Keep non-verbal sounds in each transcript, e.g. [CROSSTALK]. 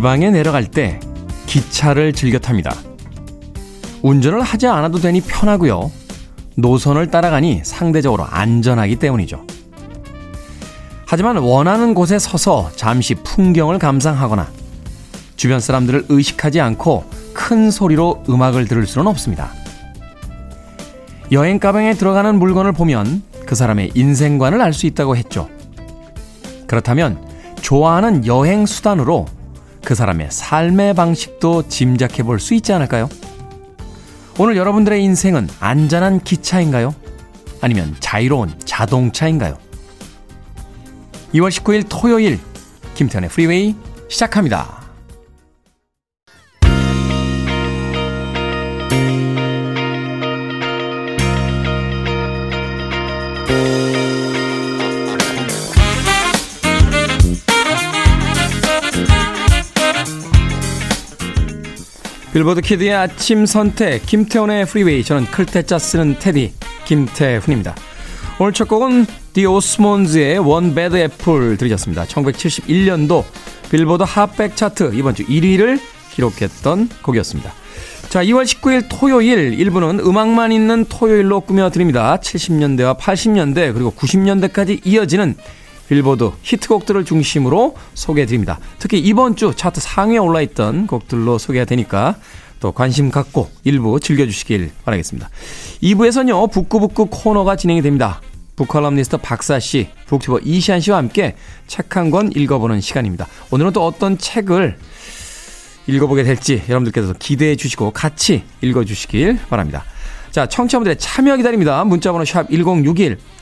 지방에 내려갈 때 기차를 즐겨 탑니다. 운전을 하지 않아도 되니 편하고요. 노선을 따라가니 상대적으로 안전하기 때문이죠. 하지만 원하는 곳에 서서 잠시 풍경을 감상하거나 주변 사람들을 의식하지 않고 큰 소리로 음악을 들을 수는 없습니다. 여행 가방에 들어가는 물건을 보면 그 사람의 인생관을 알 수 있다고 했죠. 그렇다면 좋아하는 여행 수단으로 그 사람의 삶의 방식도 짐작해 볼 수 있지 않을까요? 오늘 여러분들의 인생은 안전한 기차인가요? 아니면 자유로운 자동차인가요? 2월 19일 토요일 김태현의 프리웨이 시작합니다. 빌보드 키드의 아침 선택 김태훈의 프리웨이 저는 클 태 자 쓰는 태디 김태훈입니다. 오늘 첫 곡은 디 오스몬즈의 One Bad Apple 들으셨습니다. 1971년도 빌보드 핫백 차트 이번 주 1위를 기록했던 곡이었습니다. 자, 2월 19일 토요일 1부는 음악만 있는 토요일로 꾸며드립니다. 70년대와 80년대 그리고 90년대까지 이어지는 빌보드 히트곡들을 중심으로 소개해드립니다. 특히 이번 주 차트 상위에 올라있던 곡들로 소개가 되니까 또 관심 갖고 일부 즐겨주시길 바라겠습니다. 2부에서는요, 북구북구 코너가 진행이 됩니다. 북컬럼니스트 박사씨, 북튜버 이시안씨와 함께 책 한 권 읽어보는 시간입니다. 오늘은 또 어떤 책을 읽어보게 될지 여러분들께서 기대해 주시고 같이 읽어주시길 바랍니다. 자, 청취자분들의 참여 기다립니다. 문자번호 샵 1061,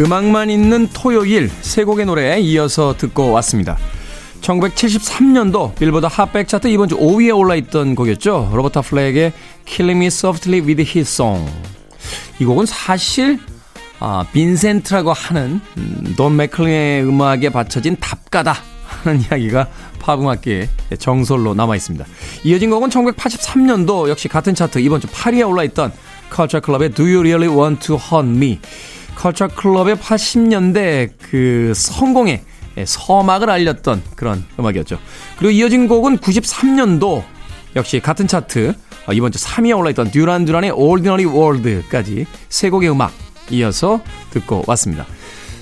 음악만 있는 토요일 세 곡의 노래 이어서 듣고 왔습니다. 1973년도 빌보드 핫백 차트 이번 주 5위에 올라있던 곡이었죠. 로버타 플랙의 Killing Me Softly with His Song. 이 곡은 사실 아, 빈센트라고 하는 음, 돈 맥클린의 음악에 바쳐진 답가다 하는 [LAUGHS] 이야기가 팝음악계의 정설로 남아 있습니다. 이어진 곡은 1983년도 역시 같은 차트 이번 주 8위에 올라있던 컬처 클럽의 Do You Really Want to Hurt Me 컬처 클럽의 80년대 그 성공의 서막을 알렸던 그런 음악이었죠. 그리고 이어진 곡은 93년도 역시 같은 차트 어, 이번 주 3위에 올라있던 듀란 듀란의 Ordinary World까지 세 곡의 음악 이어서 듣고 왔습니다.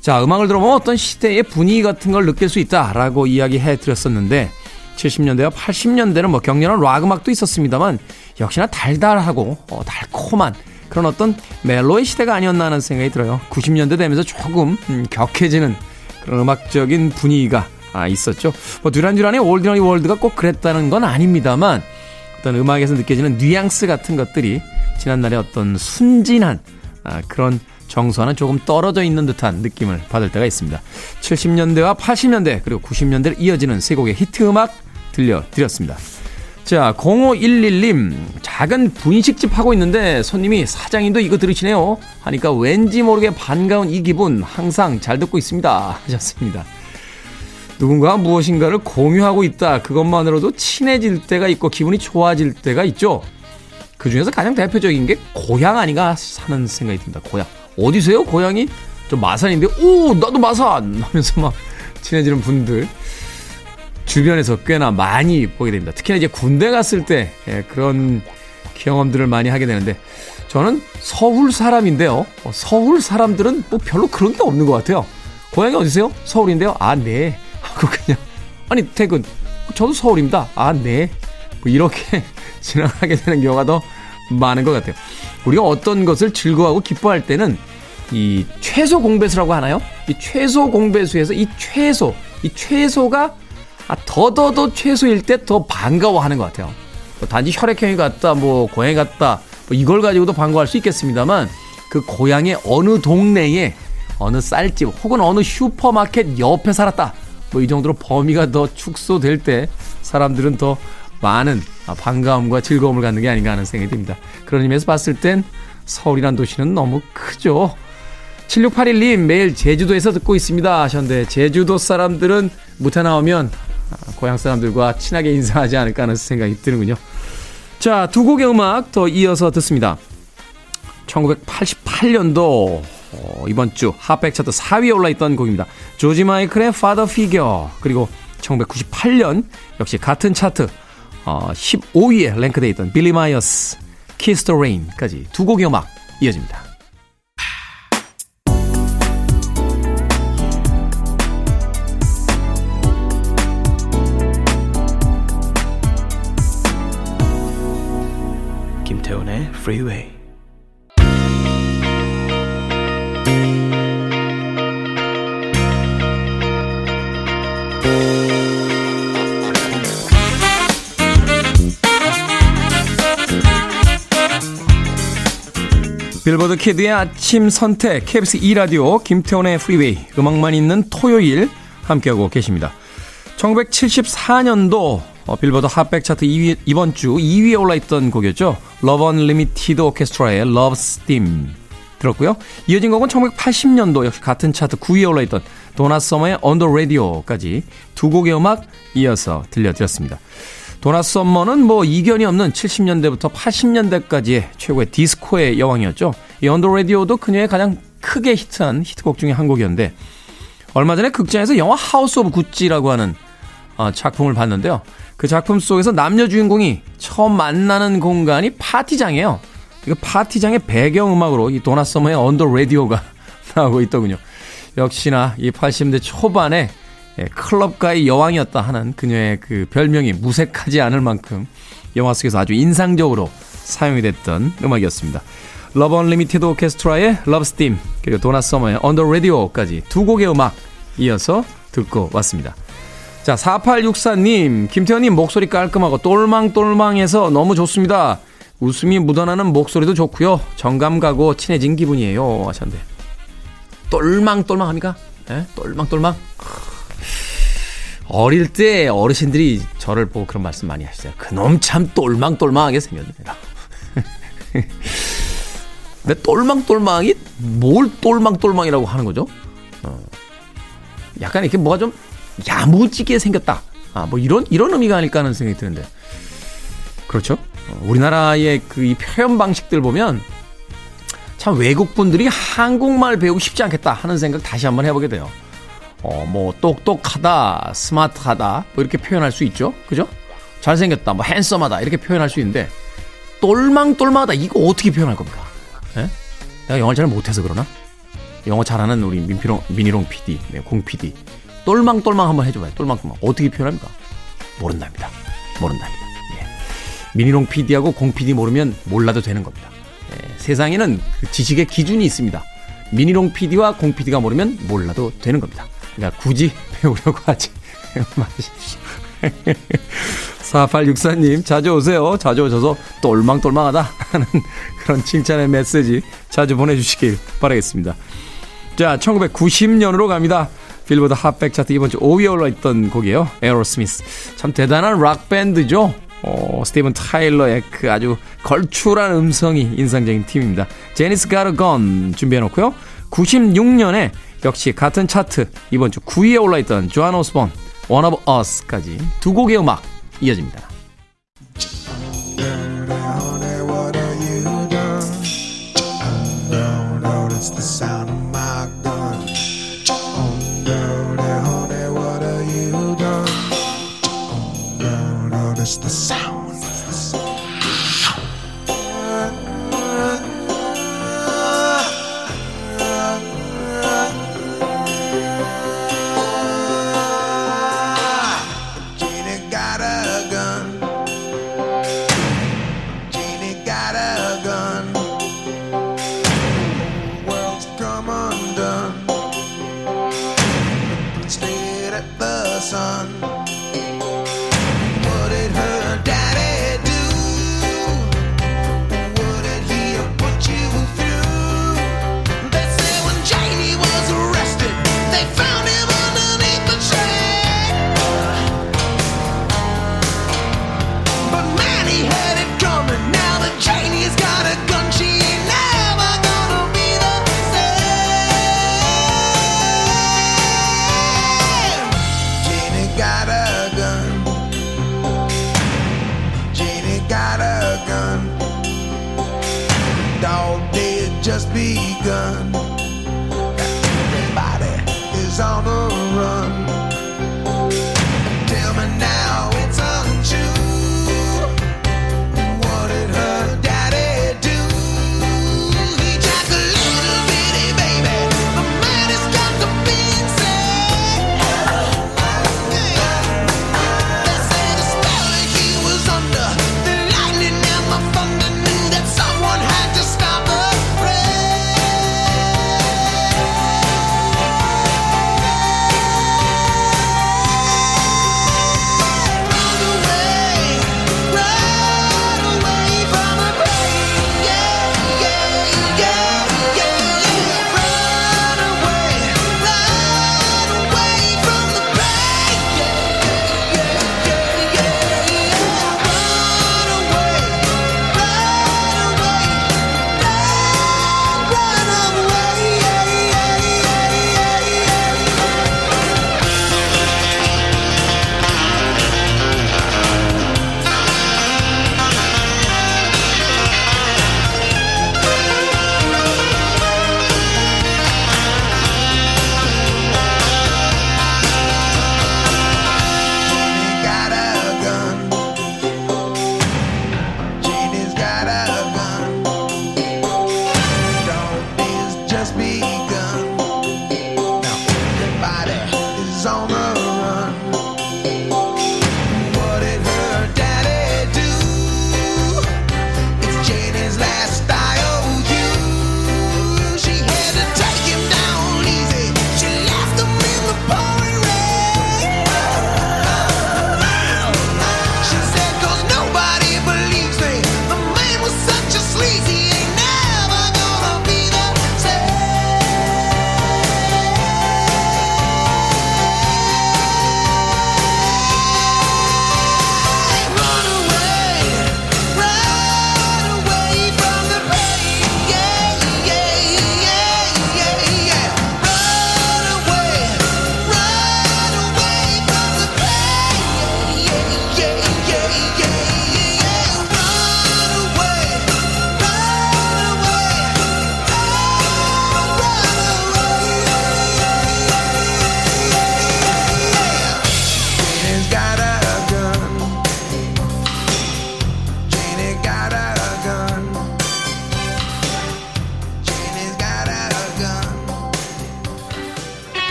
자, 음악을 들어보면 어떤 시대의 분위기 같은 걸 느낄 수 있다라고 이야기해 드렸었는데 70년대와 80년대는 뭐 격렬한 락 음악도 있었습니다만 역시나 달달하고 어, 달콤한 그런 어떤 멜로의 시대가 아니었나 하는 생각이 들어요. 90년대 되면서 조금 음, 격해지는 그런 음악적인 분위기가 아, 있었죠. 뭐 듀란듀란의 Ordinary World가 꼭 그랬다는 건 아닙니다만 어떤 음악에서 느껴지는 뉘앙스 같은 것들이 지난날의 어떤 순진한 아, 그런 정서와는 조금 떨어져 있는 듯한 느낌을 받을 때가 있습니다. 70년대와 80년대 그리고 90년대를 이어지는 세 곡의 히트 음악 들려드렸습니다. 자, 0511님, 작은 분식집 하고 있는데 손님이 사장님도 이거 들으시네요. 하니까 왠지 모르게 반가운 이 기분 항상 잘 듣고 있습니다. 하셨습니다. 누군가 무엇인가를 공유하고 있다. 그것만으로도 친해질 때가 있고 기분이 좋아질 때가 있죠. 그 중에서 가장 대표적인 게 고향 아닌가 하는 생각이 듭니다. 고향. 어디세요? 고향이? 좀 마산인데, 오, 나도 마산! 하면서 막 친해지는 분들. 주변에서 꽤나 많이 보게 됩니다. 특히나 이제 군대 갔을 때 예, 그런 경험들을 많이 하게 되는데 저는 서울 사람인데요. 어, 서울 사람들은 뭐 별로 그런 게 없는 것 같아요. 고향이 어디세요? 서울인데요. 아, 네. [LAUGHS] 하고 그냥 아니 퇴근. 저도 서울입니다. 아, 네. 뭐 이렇게 [LAUGHS] 지나가게 되는 경우가 더 많은 것 같아요. 우리가 어떤 것을 즐거워하고 기뻐할 때는 이 최소 공배수라고 하나요? 이 최소 공배수에서 이 최소, 이 최소가 아, 더더더 최소일 때 더 반가워하는 것 같아요. 뭐 단지 혈액형이 같다, 뭐 고향이 같다, 뭐 이걸 가지고도 반가워할 수 있겠습니다만 그 고향의 어느 동네에 어느 쌀집 혹은 어느 슈퍼마켓 옆에 살았다. 뭐 이 정도로 범위가 더 축소될 때 사람들은 더 많은 반가움과 즐거움을 갖는 게 아닌가 하는 생각이 듭니다. 그런 의미에서 봤을 땐 서울이란 도시는 너무 크죠. 7681님 매일 제주도에서 듣고 있습니다 하셨는데 제주도 사람들은 무태 나오면 고향 사람들과 친하게 인사하지 않을까 하는 생각이 드는군요. 자, 두 곡의 음악 더 이어서 듣습니다. 1988년도 어, 이번 주 핫백 차트 4위에 올라있던 곡입니다. 조지 마이클의 Father Figure 그리고 1998년 역시 같은 차트 어, 15위에 랭크되어 있던 빌리 마이어스 Kiss the Rain까지 두 곡의 음악 이어집니다. 김태훈의 Freeway 빌보드 키드의 아침 선택 KBS 2 라디오 김태훈의 프리웨이 음악만 있는 토요일 함께하고 계십니다. 1974년도 어, 빌보드 핫백 차트 2위, 이번 주 2위에 올라있던 곡이었죠. Love Unlimited Orchestra의 Love's Theme 들었고요. 이어진 곡은 1980년도 역시 같은 차트 9위에 올라있던 도나 서머의 On the Radio까지 두 곡의 음악 이어서 들려드렸습니다. 도나 썸머는 뭐 이견이 없는 70년대부터 80년대까지의 최고의 디스코의 여왕이었죠. 이 On the Radio도 그녀의 가장 크게 히트한 히트곡 중에 한 곡이었는데 얼마 전에 극장에서 영화 House of Gucci라고 하는 어, 작품을 봤는데요. 그 작품 속에서 남녀 주인공이 처음 만나는 공간이 파티장이에요. 그 파티장의 배경음악으로 이 도나 썸머의 On the Radio가 나오고 있더군요. 역시나 이 80대 초반에 예, 클럽가의 여왕이었다 하는 그녀의 그 별명이 무색하지 않을 만큼 영화 속에서 아주 인상적으로 사용이 됐던 음악이었습니다. 러브 언리미티드 오케스트라의 Love's Theme 그리고 도나 서머의 On the Radio까지 두 곡의 음악 이어서 듣고 왔습니다. 자, 4864님, 김태훈님 목소리 깔끔하고 똘망똘망해서 너무 좋습니다. 웃음이 묻어나는 목소리도 좋고요. 정감 가고 친해진 기분이에요. 하셨는데. 똘망똘망 합니까? 예? 똘망똘망? 어릴 때 어르신들이 저를 보고 그런 말씀 많이 하시죠. 그놈 참 똘망똘망하게 생겼네요. [LAUGHS] 근데 똘망똘망이 뭘 똘망똘망이라고 하는 거죠? 어. 약간 이렇게 뭐가 좀 야무지게 생겼다. 아, 뭐 이런, 이런 의미가 아닐까 하는 생각이 드는데. 그렇죠? 어, 우리나라의 그 이 표현 방식들 보면 참 외국 분들이 한국말 배우기 쉽지 않겠다 하는 생각 다시 한번 해보게 돼요. 어, 뭐, 똑똑하다, 스마트하다, 뭐 이렇게 표현할 수 있죠. 그죠? 잘생겼다, 뭐, 핸섬하다, 이렇게 표현할 수 있는데, 똘망똘망하다, 이거 어떻게 표현할 겁니까? 예? 내가 영어를 잘 못해서 그러나? 영어 잘하는 우리 민피롱, 미니롱 PD, 네, 공 PD. 똘망똘망 한번 해줘봐요. 똘망똘망. 어떻게 표현합니까? 모른답니다. 모른답니다. 예. 미니롱 PD하고 공 PD 모르면 몰라도 되는 겁니다. 예. 세상에는 그 지식의 기준이 있습니다. 미니롱 PD와 공 PD가 모르면 몰라도 되는 겁니다. 그러니까 굳이 [LAUGHS] 배우려고 하지 [LAUGHS] 마십시오. [LAUGHS] 4864님, 자주 오세요. 자주 오셔서 똘망똘망하다 하는 그런 칭찬의 메시지 자주 보내주시길 바라겠습니다. 자, 1990년으로 갑니다. 빌보드 핫백 차트 이번 주 5위에 올라있던 곡이에요. 에어로 스미스. 참 대단한 락밴드죠. 어, 스티븐 타일러의 그 아주 걸출한 음성이 인상적인 팀입니다. 제니스 가르건 준비해놓고요. 96년에 역시 같은 차트 이번 주 9위에 올라있던 조한 오스본 One of Us까지 두 곡의 음악 이어집니다.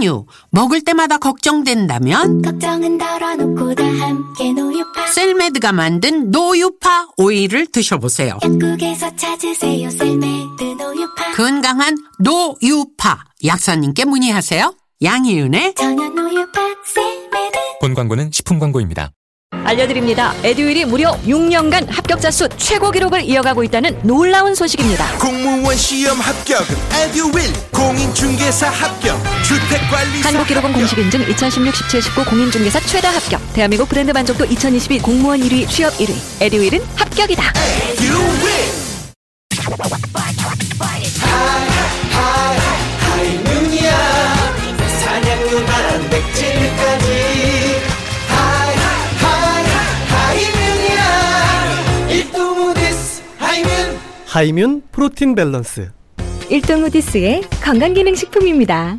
석류 먹을 때마다 걱정된다면 걱정은 덜어놓고 다 함께 노유파 셀메드가 만든 노유파 오일을 드셔보세요. 약국에서 찾으세요 셀메드 노유파 건강한 노유파 약사님께 문의하세요. 양희은의 천연 노유파 셀메드 본 광고는 식품 광고입니다. 알려드립니다. 에듀윌이 무려 6년간 합격자 수 최고 기록을 이어가고 있다는 놀라운 소식입니다. 공무원 시험 합격은 에듀윌 공인중개사 합격 주택관리사 한국기록원 공식 인증 2016, 17, 19 공인중개사 최다 합격. 대한민국 브랜드 만족도 2022 공무원 1위, 취업 1위. 에듀윌은 합격이다. 에듀윌 하이뮨 프로틴 밸런스 일동후디스의 건강기능식품입니다.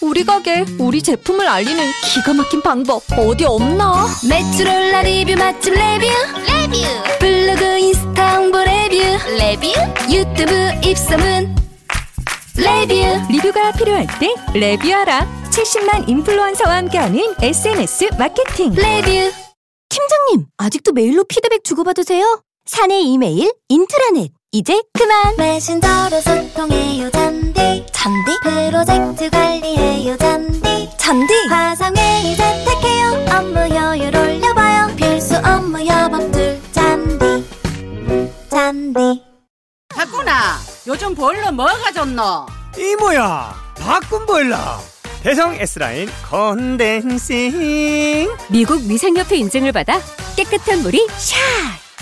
우리 가게, 우리 제품을 알리는 기가 막힌 방법 어디 없나? 메트롤라 리뷰 맛집 레뷰 레뷰 블로그 인스타 홍보 레뷰 레뷰 유튜브 입소문 레뷰 레뷰가 필요할 때 레뷰하라. 70만 인플루언서와 함께하는 SNS 마케팅. 레뷰 팀장님, 아직도 메일로 피드백 주고받으세요? 사내 이메일, 인트라넷. 이제 그만. 메신저로 소통해요 잔디 잔디? 프로젝트 관리해요 잔디 잔디? 화상회의 재택해요 업무 효율 올려봐요 필수 업무 협업툴 잔디 잔디 바꾸나 요즘 보일러 뭐가 좋노? 이모야 바꾼 보일러 대성 S라인 컨덴싱 미국 위생협회 인증을 받아 깨끗한 물이 샤!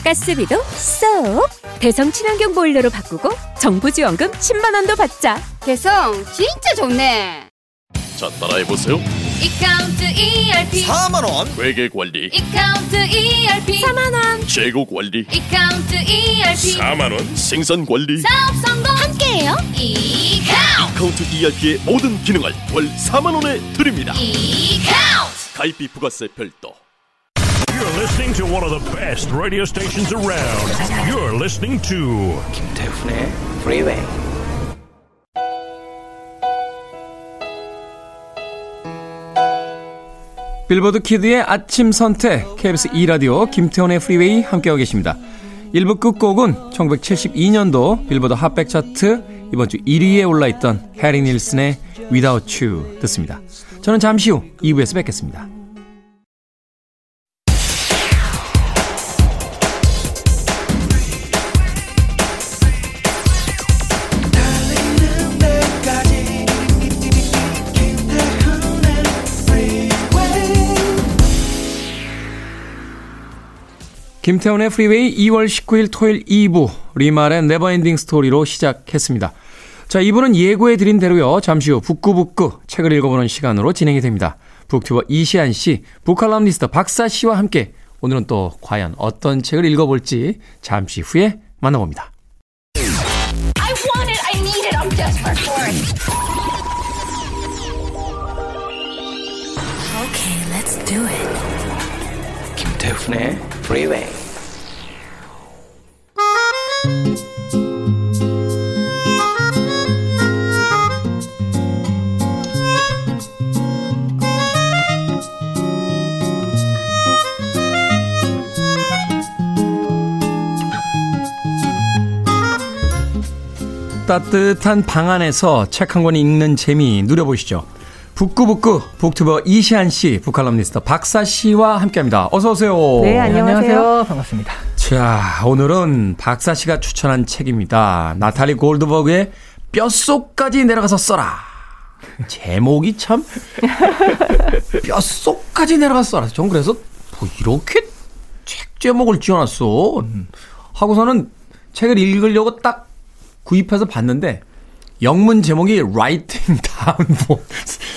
가스비도 쏙! 대성 친환경 보일러로 바꾸고 정부 지원금 10만 원도 받자. 대성 진짜 좋네. 자 따라해 보세요. 이카운트 ERP 4만 원. 회계 관리. 이카운트 ERP 4만 원. 재고 관리. 이카운트 ERP 4만 원. 생산 관리. 사업 성공. 함께해요. 이카운트. 카운트 ERP의 모든 기능을 월 4만 원에 드립니다. 이카운트. 가입비 부가세 별도 listening to one of the best radio stations around. You're listening to 김태훈의 프리웨이 빌보드 키드의 아침 선택 KBS 2 라디오 김태훈의 프리웨이 함께하고 계십니다. 1부 끝곡은 1972년도 빌보드 핫백 차트 이번 주 1위에 올라있던 해리 닐슨의 Without You 듣습니다. 저는 잠시 후 2부에서 뵙겠습니다. 김태훈의 프리웨이 2월 19일 토요일 2부 리말의 Neverending Story로 시작했습니다. 자, 2부는 예고해드린 대로요. 잠시 후 북구북구 책을 읽어보는 시간으로 진행이 됩니다. 북튜버 이시안 씨, 북칼럼니스트 박사 씨와 함께 오늘은 또 과연 어떤 책을 읽어볼지 잠시 후에 만나봅니다. I want it I need it I'm desperate for it Okay, let's do it. 김태훈의 프리웨이 따뜻한 방 안에서 책 한 권 읽는 재미 누려보시죠. 북구북구 북튜버 이시안 씨, 북칼럼니스트 박사 씨와 함께합니다. 어서 오세요. 네, 안녕하세요. 반갑습니다 자, 오늘은 박사 씨가 추천한 책입니다. 나탈리 골드버그의 뼛속까지 내려가서 써라. 제목이 참 [LAUGHS] 뼛속까지 내려가서 써라. 전 그래서 뭐 이렇게 책 제목을 지어놨어. 하고서는 책을 읽으려고 딱 구입해서 봤는데 영문 제목이 Writing Down Book.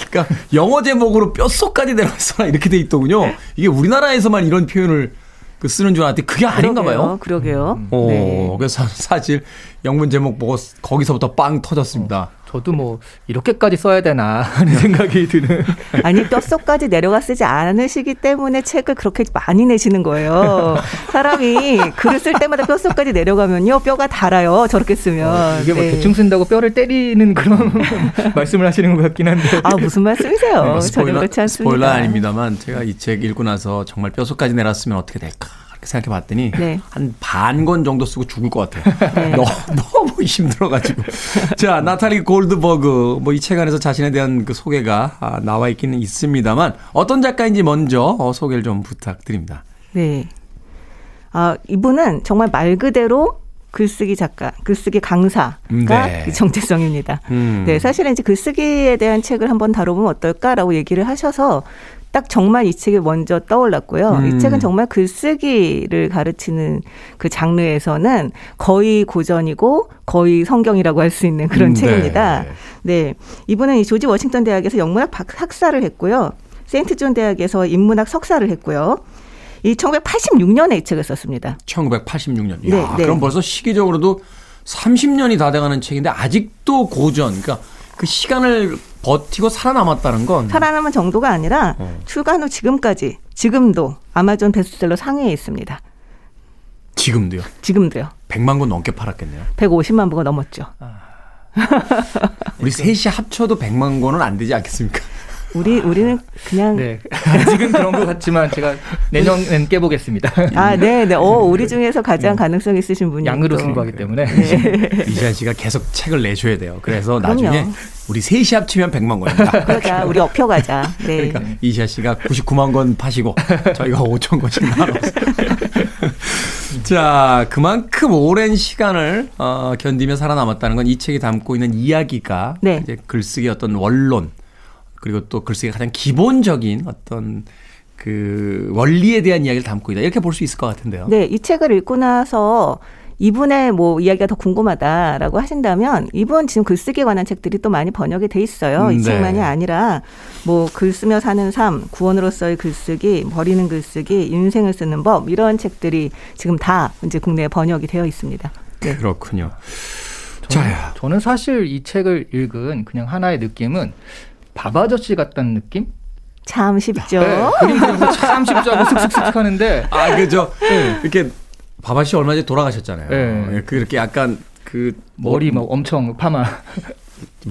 그러니까 영어 제목으로 뼛속까지 내려가서 이렇게 돼 있더군요. 이게 우리나라에서만 이런 표현을 그 쓰는 줄 알았더니 그게 아닌가 봐요. 그러게요. 어, 네. 그래서 사실 영문 제목 보고 거기서부터 빵 터졌습니다. 저도 뭐 이렇게까지 써야 되나 하는 생각이 드는. [LAUGHS] 아니 뼛속까지 내려가 쓰지 않으시기 때문에 책을 그렇게 많이 내시는 거예요. 사람이 글을 쓸 때마다 뼛속까지 내려가면요 뼈가 달아요. 저렇게 쓰면 어, 이게 뭐 네. 대충 쓴다고 뼈를 때리는 그런 [LAUGHS] 말씀을 하시는 것 같긴 한데. 아 무슨 말씀이세요? 뭐 전혀 그렇지 않습니다. 스포일러 아닙니다만 제가 이 책 읽고 나서 정말 뼛속까지 내렸으면 어떻게 될까 생각해 봤더니 네. 한반 권 정도 쓰고 죽을 것 같아요. [LAUGHS] 너무, 너무 힘들어가지고. 자, 나탈리 골드버그 뭐 이 책 안에서 자신에 대한 그 소개가 아, 나와 있기는 있습니다만 어떤 작가인지 먼저 어, 소개를 좀 부탁드립니다. 네. 아, 이분은 정말 말 그대로 글쓰기 작가, 글쓰기 강사가 네. 이 정체성입니다. 음. 네, 사실은 이제 글쓰기에 대한 책을 한번 다뤄보면 어떨까라고 얘기를 하셔서 딱 정말 이 책이 먼저 떠올랐고요. 음. 이 책은 정말 글쓰기를 가르치는 그 장르에서는 거의 고전이고 거의 성경이라고 할 수 있는 그런 음, 책입니다. 네. 네. 이분은 이 조지 워싱턴 대학에서 영문학 박- 학사를 했고요. 세인트 존 대학에서 인문학 석사를 했고요. 이 1986년에 이 책을 썼습니다. 1986년. 네, 야, 네. 그럼 벌써 시기적으로도 30년이 다 돼가는 책인데 아직도 고전. 그러니까 그 시간을 버티고 살아남았다는 건 살아남은 정도가 아니라 어. 출간 후 지금까지 지금도 아마존 베스트셀러 상위에 있습니다. 지금도요. 지금도요. 100만 권 넘게 팔았겠네요. 150만 부가 넘었죠. 우리 셋이 합쳐도 100만 권은 안 되지 않겠습니까? 우리 우리는 그냥 네. [LAUGHS] 아직은 그런 것 같지만 제가 내년엔 깨보겠습니다. 아, 네, 네. 어, 우리 중에서 가장 가능성 있으신 분이 양으로 또. 승부하기 때문에. [LAUGHS] 이시안 씨가 계속 책을 내줘야 돼요. 그래서 그럼요. 나중에 우리 셋이 합치면 100만 권입니다. [LAUGHS] 그러자 우리 업혀 가자. 네. 그러니까 이시아 씨가 99만 권 파시고 저희가 5천 권씩 나눠서. 자, 그만큼 오랜 시간을 어, 견디며 살아남았다는 건 이 책이 담고 있는 이야기가 네. 이제 글쓰기 어떤 원론 그리고 또 글쓰기가 가장 기본적인 어떤 그 원리에 대한 이야기를 담고 있다. 이렇게 볼 수 있을 것 같은데요. 네, 이 책을 읽고 나서 이분의 뭐 이야기가 더 궁금하다라고 하신다면 이분 지금 글쓰기에 관한 책들이 또 많이 번역이 돼 있어요. 음, 이 네. 책만이 아니라 뭐 글 쓰며 사는 삶, 구원으로서의 글쓰기, 버리는 글쓰기, 인생을 쓰는 법 이런 책들이 지금 다 이제 국내에 번역이 되어 있습니다. 네. 그렇군요. 저는, 저는 사실 이 책을 읽은 그냥 하나의 느낌은 밥 아저씨 같다는 느낌? 참 쉽죠. 네, 그림 참 쉽죠 하고 슥슥슥 하는데 아, 그죠. 이렇게 바바 씨 얼마 전에 돌아가셨잖아요. 네. 예, 그렇게 약간 그 머리 막 엄청 파마.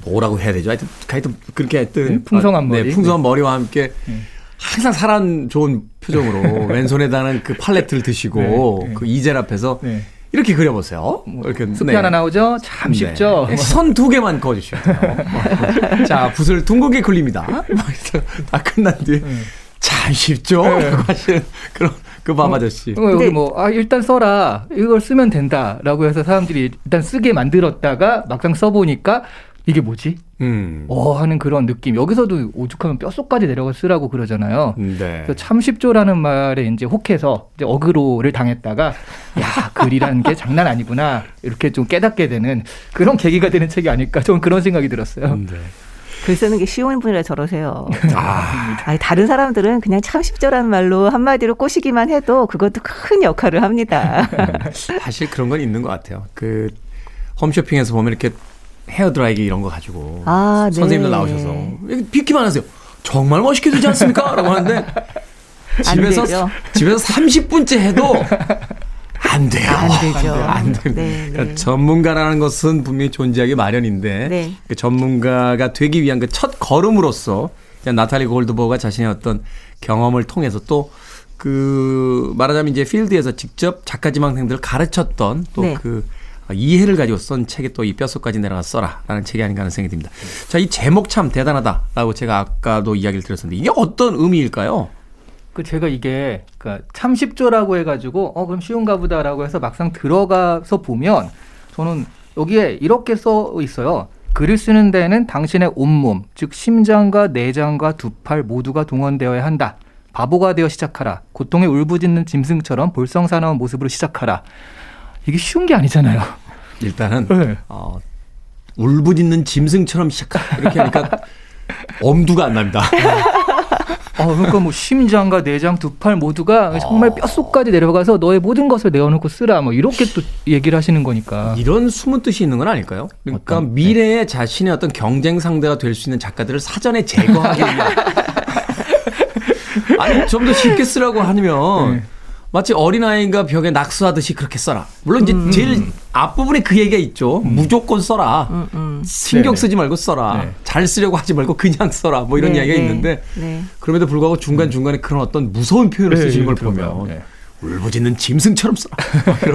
뭐라고 해야 되죠? 하여튼, 하여튼 그렇게 하여튼 네, 풍성한 아, 머리. 네, 풍성한 머리와 함께 네. 항상 사람 좋은 표정으로 [LAUGHS] 왼손에다는 그 팔레트를 드시고 네, 네. 그 이젤 앞에서 네. 이렇게 그려보세요. 이렇게 숲이 네. 하나 나오죠? 참 쉽죠? 네. 선두 개만 그어주시면 돼요. [LAUGHS] 자, 붓을 둥글게 굴립니다. 다 끝난 뒤에 참 쉽죠? 네. 라고 하시는 그런 그 밤 아저씨. 어, 여기 뭐, 아, 일단 써라. 이걸 쓰면 된다 라고 해서 사람들이 일단 쓰게 만들었다가 막상 써보니까 이게 뭐지? 음. 어, 하는 그런 느낌. 여기서도 오죽하면 뼛속까지 내려가 쓰라고 그러잖아요. 네. 그래서 참 쉽죠라는 말에 이제 혹해서 이제 어그로를 당했다가 야 글이라는 게 장난 아니구나 이렇게 좀 깨닫게 되는 그런 계기가 되는 책이 아닐까 저는 그런 생각이 들었어요. 네. 글 쓰는 게 쉬운 분이라 저러세요. [LAUGHS] 아, 아니, 다른 사람들은 그냥 참 쉽죠라는 말로 한마디로 꼬시기만 해도 그것도 큰 역할을 합니다. [LAUGHS] 사실 그런 건 있는 것 같아요. 그 홈쇼핑에서 보면 이렇게 헤어 드라이기 이런 거 가지고 아, 네. 선생님들 나오셔서 비키만 하세요. 정말 멋있게 되지 않습니까? [LAUGHS] 라고 하는데 안 집에서. 집에서 30분째 해도 안 돼요. 안 되죠. 안 돼요. 네, 그러니까 네. 전문가라는 것은 분명히 존재하기 마련인데 네. 그 전문가가 되기 위한 그 첫 걸음으로서 나탈리 골드버가 자신의 어떤 경험을 통해서 또 그 말하자면 이제 필드에서 직접 작가 지망생들을 가르쳤던 또 네. 그 이해를 가지고 쓴 책이 또 이 뼛속까지 내려가 써라라는 책이 아닌가 하는 생각이 듭니다. 자, 이 제목 참 대단하다라고 제가 아까도 이야기를 드렸었는데 이게 어떤 의미일까요? 그 제가 이게 그참 쉽죠라고 해가지고 어 그럼 쉬운가 보다라고 해서 막상 들어가서 보면 저는 여기에 이렇게 써 있어요. 글을 쓰는 데에는 당신의 온몸, 즉 심장과 내장과 두 팔 모두가 동원되어야 한다. 바보가 되어 시작하라. 고통에 울부짖는 짐승처럼 볼썽사나운 모습으로 시작하라. 이게 쉬운 게 아니잖아요. 일단은 네. 어, 울부짖는 짐승처럼 시작 이렇게 하니까 [LAUGHS] 엄두가 안 납니다. 어, 그러니까 뭐 심장과 내장 두 팔 모두가 정말 뼛속까지 내려가서 너의 모든 것을 내어놓고 쓰라. 뭐 이렇게 또 얘기를 하시는 거니까. 이런 숨은 뜻이 있는 건 아닐까요? 그러니까 미래의 자신의 어떤 경쟁 상대가 될 수 있는 작가들을 사전에 제거하기 위한. [LAUGHS] 아니 좀 더 쉽게 쓰라고 하면 마치 어린아이가 벽에 낙서하듯이 그렇게 써라. 물론 이제 제일 앞부분에 그 얘기가 있죠. 무조건 써라. 신경 네. 쓰지 말고 써라. 잘 쓰려고 하지 말고 그냥 써라. 뭐 이런 네, 이야기가 네. 있는데 네. 그럼에도 불구하고 중간중간에 그런 어떤 무서운 표현을 네, 쓰시는 걸. 보면 네. 울부짖는 짐승처럼 써라.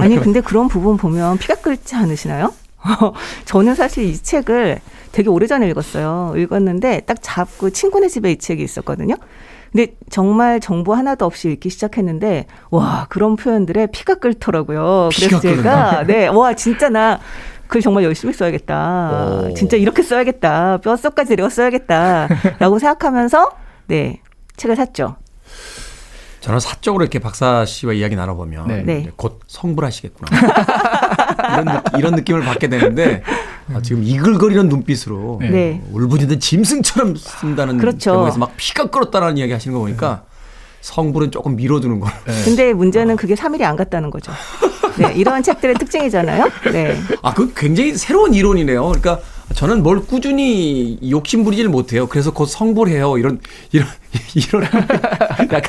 [LAUGHS] 아니 근데 그런 부분 보면 피가 끓지 않으시나요? [LAUGHS] 저는 사실 이 책을 되게 오래전에 읽었어요. 읽었는데 딱 잡고 친구네 집에 이 책이 있었거든요. 근데 정말 정보 하나도 없이 읽기 시작했는데 와 그런 표현들에 피가 끓더라고요. 피가 그래서 제가 끓는다. [LAUGHS] 네와 진짜 나 글 정말 열심히 써야겠다. 오. 진짜 이렇게 써야겠다. 뼛속까지 내려 써야겠다라고 [LAUGHS] 생각하면서 네 책을 샀죠. 저는 사적으로 이렇게 박사 씨와 이야기 나눠보면 네. 곧 성불하시겠구나. [LAUGHS] 이런, 느, 이런 느낌을 받게 되는데 아, 지금 이글거리는 눈빛으로 네. 울부짖는 짐승처럼 쓴다는 그렇죠. 대목에서 막 피가 끓었다라는 이야기 하시는 거 보니까 성불은 조금 밀어두는 거. 근데 문제는 그게 3일이 안 갔다는 거죠. 네, 이런 책들의 특징이잖아요. 네. 아, 그 굉장히 새로운 이론이네요. 그러니까 저는 뭘 꾸준히 욕심 부리질 못해요. 그래서 곧 성불해요. 이런 이런 [LAUGHS] 이런 약간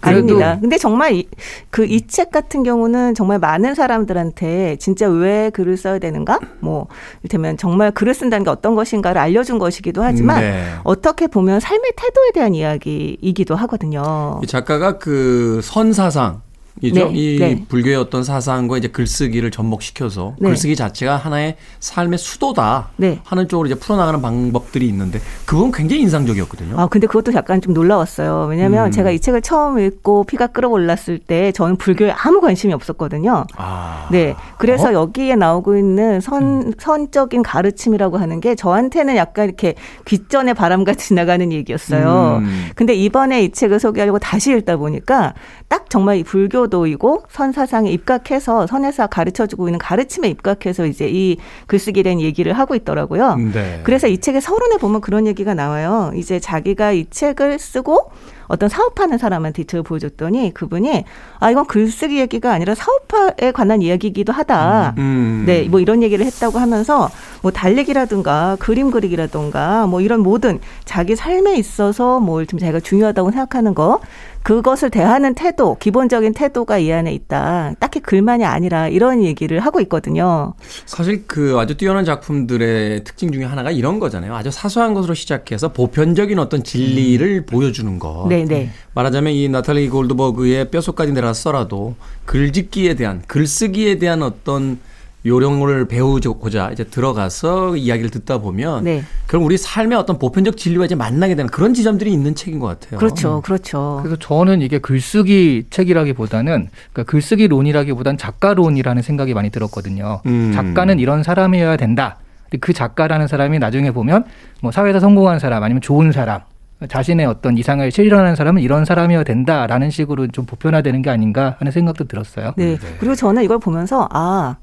아닙니다. 근데 정말 그이 책 같은 경우는 정말 많은 사람들한테 진짜 왜 글을 써야 되는가? 뭐 이를테면 정말 글을 쓴다는 게 어떤 것인가를 알려준 것이기도 하지만 네. 어떻게 보면 삶의 태도에 대한 이야기이기도 하거든요. 이 작가가 그 선사상 이죠. 네, 이 네. 불교의 어떤 사상과 이제 글쓰기를 접목시켜서 네. 글쓰기 자체가 하나의 삶의 수도다 네. 하는 쪽으로 이제 풀어나가는 방법들이 있는데 그건 굉장히 인상적이었거든요. 아, 근데 그것도 약간 좀 놀라웠어요. 왜냐하면 음. 제가 이 책을 처음 읽고 피가 끓어올랐을 때 저는 불교에 아무 관심이 없었거든요. 아. 네. 그래서 어? 여기에 나오고 있는 음. 선, 선적인 가르침이라고 하는 게 저한테는 약간 이렇게 귓전의 바람같이 [LAUGHS] 지나가는 얘기였어요. 음. 근데 이번에 이 책을 소개하려고 다시 읽다 보니까 딱 정말 이 불교 도이고 선사상에 입각해서 선에서 가르쳐주고 있는 가르침에 입각해서 이제 이 글쓰기에 대한 얘기를 하고 있더라고요. 네. 그래서 이 책의 서론에 보면 그런 얘기가 나와요. 이제 자기가 이 책을 쓰고 어떤 사업하는 사람한테 이 책을 보여줬더니 그분이 아 이건 글쓰기 얘기가 아니라 사업에 관한 이야기이기도 하다. 음. 네, 뭐 이런 얘기를 했다고 하면서 뭐 달리기라든가 그림 그리기라든가 뭐 이런 모든 자기 삶에 있어서 뭐좀 자기가 중요하다고 생각하는 거 그것을 대하는 태도, 기본적인 태도가 이 안에 있다. 딱히 글만이 아니라 이런 얘기를 하고 있거든요. 사실 그 아주 뛰어난 작품들의 특징 중에 하나가 이런 거잖아요. 아주 사소한 것으로 시작해서 보편적인 어떤 진리를 보여주는 것. 네, 네. 말하자면 이 나탈리 골드버그의 뼛속까지 내려가서라도 글짓기에 대한 글쓰기에 대한 어떤 요령을 배우고자 이제 들어가서 이야기를 듣다 보면 네. 그럼 우리 삶의 어떤 보편적 진리와 이제 만나게 되는 그런 지점들이 있는 책인 것 같아요. 그렇죠, 그렇죠. 그래서 저는 이게 글쓰기 책이라기보다는 그러니까 글쓰기론이라기보다는 작가론이라는 생각이 많이 들었거든요. 음. 작가는 이런 사람이어야 된다. 그 작가라는 사람이 나중에 보면 뭐 사회에서 성공한 사람 아니면 좋은 사람 자신의 어떤 이상을 실현하는 사람은 이런 사람이어야 된다라는 식으로 좀 보편화되는 게 아닌가 하는 생각도 들었어요. 네. 그리고 저는 이걸 보면서 아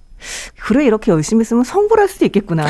그래 이렇게 열심히 쓰면 성불할 수도 있겠구나.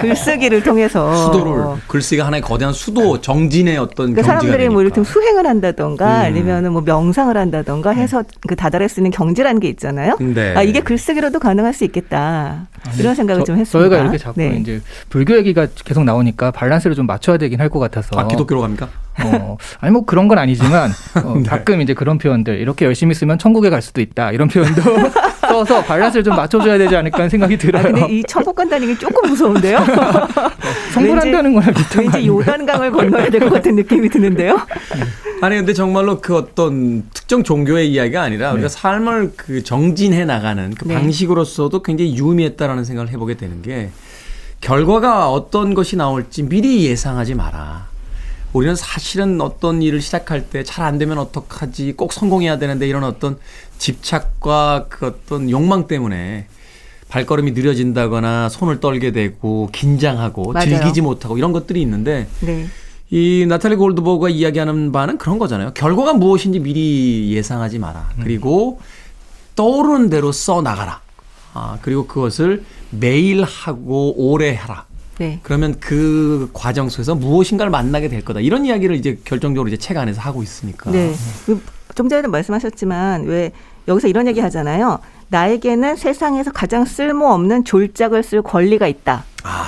글쓰기를 통해서 어. 수도를 글쓰기가 하나의 거대한 수도 정진의 어떤 그러니까 경지가 사람들이 뭐. 이렇게 수행을 한다던가 음. 아니면은 뭐 명상을 한다던가 해서 그 다달할 수 있는 경지라는 게 있잖아요. 네. 아 이게 글쓰기로도 가능할 수 있겠다. 이런 생각을 저- 좀 했습니다. 저희가 이렇게 자꾸 네. 이제 불교 얘기가 계속 나오니까 밸런스를 좀 맞춰야 되긴 할 것 같아서. 아, 기독교로 갑니까? 어, 아니 뭐 그런 건 아니지만 어, [LAUGHS] 가끔 이제 그런 표현들 이렇게 열심히 쓰면 천국에 갈 수도 있다 이런 표현도 [LAUGHS] 써서 밸런스를 좀 맞춰줘야 되지 않을까 하는 생각이 들어요. 아, 근데 이 천국 간다는 게 조금 무서운데요. [LAUGHS] 성불한다는 거랑 비슷한 거 왠지 요단강을 건너야 될 것 같은 느낌이 드는데요. [LAUGHS] 아니 근데 정말로 그 어떤 특정 종교의 이야기가 아니라 우리가 삶을 그 정진해 나가는 그 네. 방식으로서도 굉장히 유의미했다라는 생각을 해보게 되는 게 결과가 어떤 것이 나올지 미리 예상하지 마라. 우리는 사실은 어떤 일을 시작할 때 잘 안 되면 어떡하지 꼭 성공해야 되는데 이런 어떤 집착과 그 어떤 욕망 때문에 발걸음이 느려진다거나 손을 떨게 되고 긴장하고 맞아요. 즐기지 못하고 이런 것들이 있는데 네. 이 나탈리 골드버그가 이야기하는 바는 그런 거잖아요. 결과가 무엇인지 미리 예상하지 마라. 그리고 떠오르는 대로 써 나가라. 아, 그리고 그것을 매일 하고 오래 하라. 네. 그러면 그 과정 속에서 무엇인가를 만나게 될 거다. 이런 이야기를 이제 결정적으로 이제 책 안에서 하고 있으니까. 네. 그좀 전에도 말씀하셨지만 왜 여기서 이런 얘기 하잖아요. 나에게는 세상에서 가장 쓸모없는 졸작을 쓸 권리가 있다.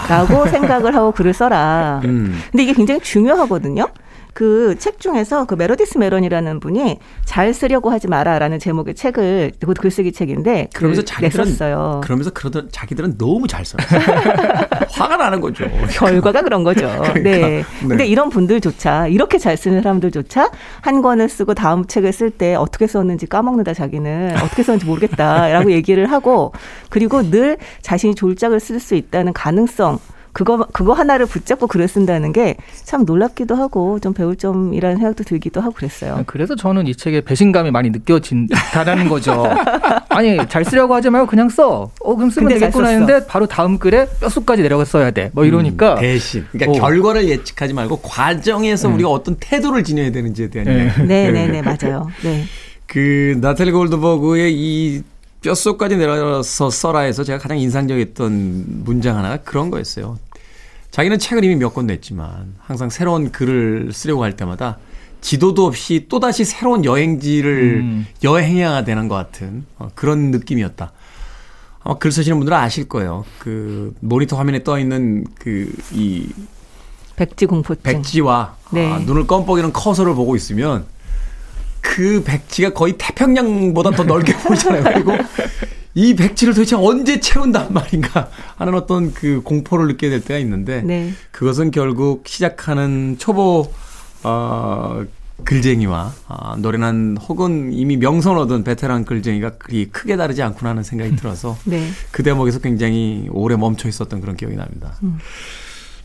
라고 생각을 하고 글을 써라. 음. 근데 이게 굉장히 중요하거든요. 그 책 중에서 그 메러디스 매런이라는 분이 잘 쓰려고 하지 마라라는 제목의 책을 그 글쓰기 책인데 그러면서 글 자기들은 냈었어요. 그러면서 그러던 자기들은 너무 잘 써요. [LAUGHS] 화가 나는 거죠. 결과가 그런 거죠. [LAUGHS] 그러니까, 네. 네. 근데 이런 분들조차 이렇게 잘 쓰는 사람들조차 한 권을 쓰고 다음 책을 쓸 때 어떻게 썼는지 까먹는다 자기는 어떻게 썼는지 모르겠다라고 [LAUGHS] 얘기를 하고 그리고 늘 자신이 졸작을 쓸 수 있다는 가능성 그거 그거 하나를 붙잡고 글을 쓴다는 게 참 놀랍기도 하고 좀 배울 점이라는 생각도 들기도 하고 그랬어요. 그래서 저는 이 책에 배신감이 많이 느껴진다라는 거죠. [LAUGHS] 아니 잘 쓰려고 하지 말고 그냥 써. 어 그럼 쓰면 되겠구나. 했는데 바로 다음 글에 뼛속까지 내려가 써야 돼. 뭐 이러니까 음, 대신. 그러니까 어. 결과를 예측하지 말고 과정에서 우리가 어떤 태도를 지녀야 되는지에 대한 네. 이야기. 네, 네, 네, 맞아요. 네. 그 나탈리 골드버그의 이 뼛속까지 내려서 써라에서 제가 가장 인상적이었던 문장 하나가 그런 거였어요. 자기는 책을 이미 몇 권 냈지만 항상 새로운 글을 쓰려고 할 때마다 지도도 없이 또다시 새로운 여행지를 음. 여행해야 되는 것 같은 어, 그런 느낌이었다. 아마 글 쓰시는 분들은 아실 거예요. 그 모니터 화면에 떠 있는 그 이 백지 공포증. 백지와 네. 아, 눈을 껌뻑이는 커서를 보고 있으면 그 백지가 거의 태평양보다 더 넓게 [LAUGHS] 보이잖아요. 그리고 이 백지를 도대체 언제 채운단 말인가 하는 어떤 그 공포를 느끼게 될 때가 있는데 네. 그것은 결국 시작하는 초보 어, 글쟁이와 아, 노련한 혹은 이미 명성 얻은 베테랑 글쟁이가 그리 크게 다르지 않구나 하는 생각이 들어서 [LAUGHS] 네. 그 대목에서 굉장히 오래 멈춰 있었던 그런 기억이 납니다.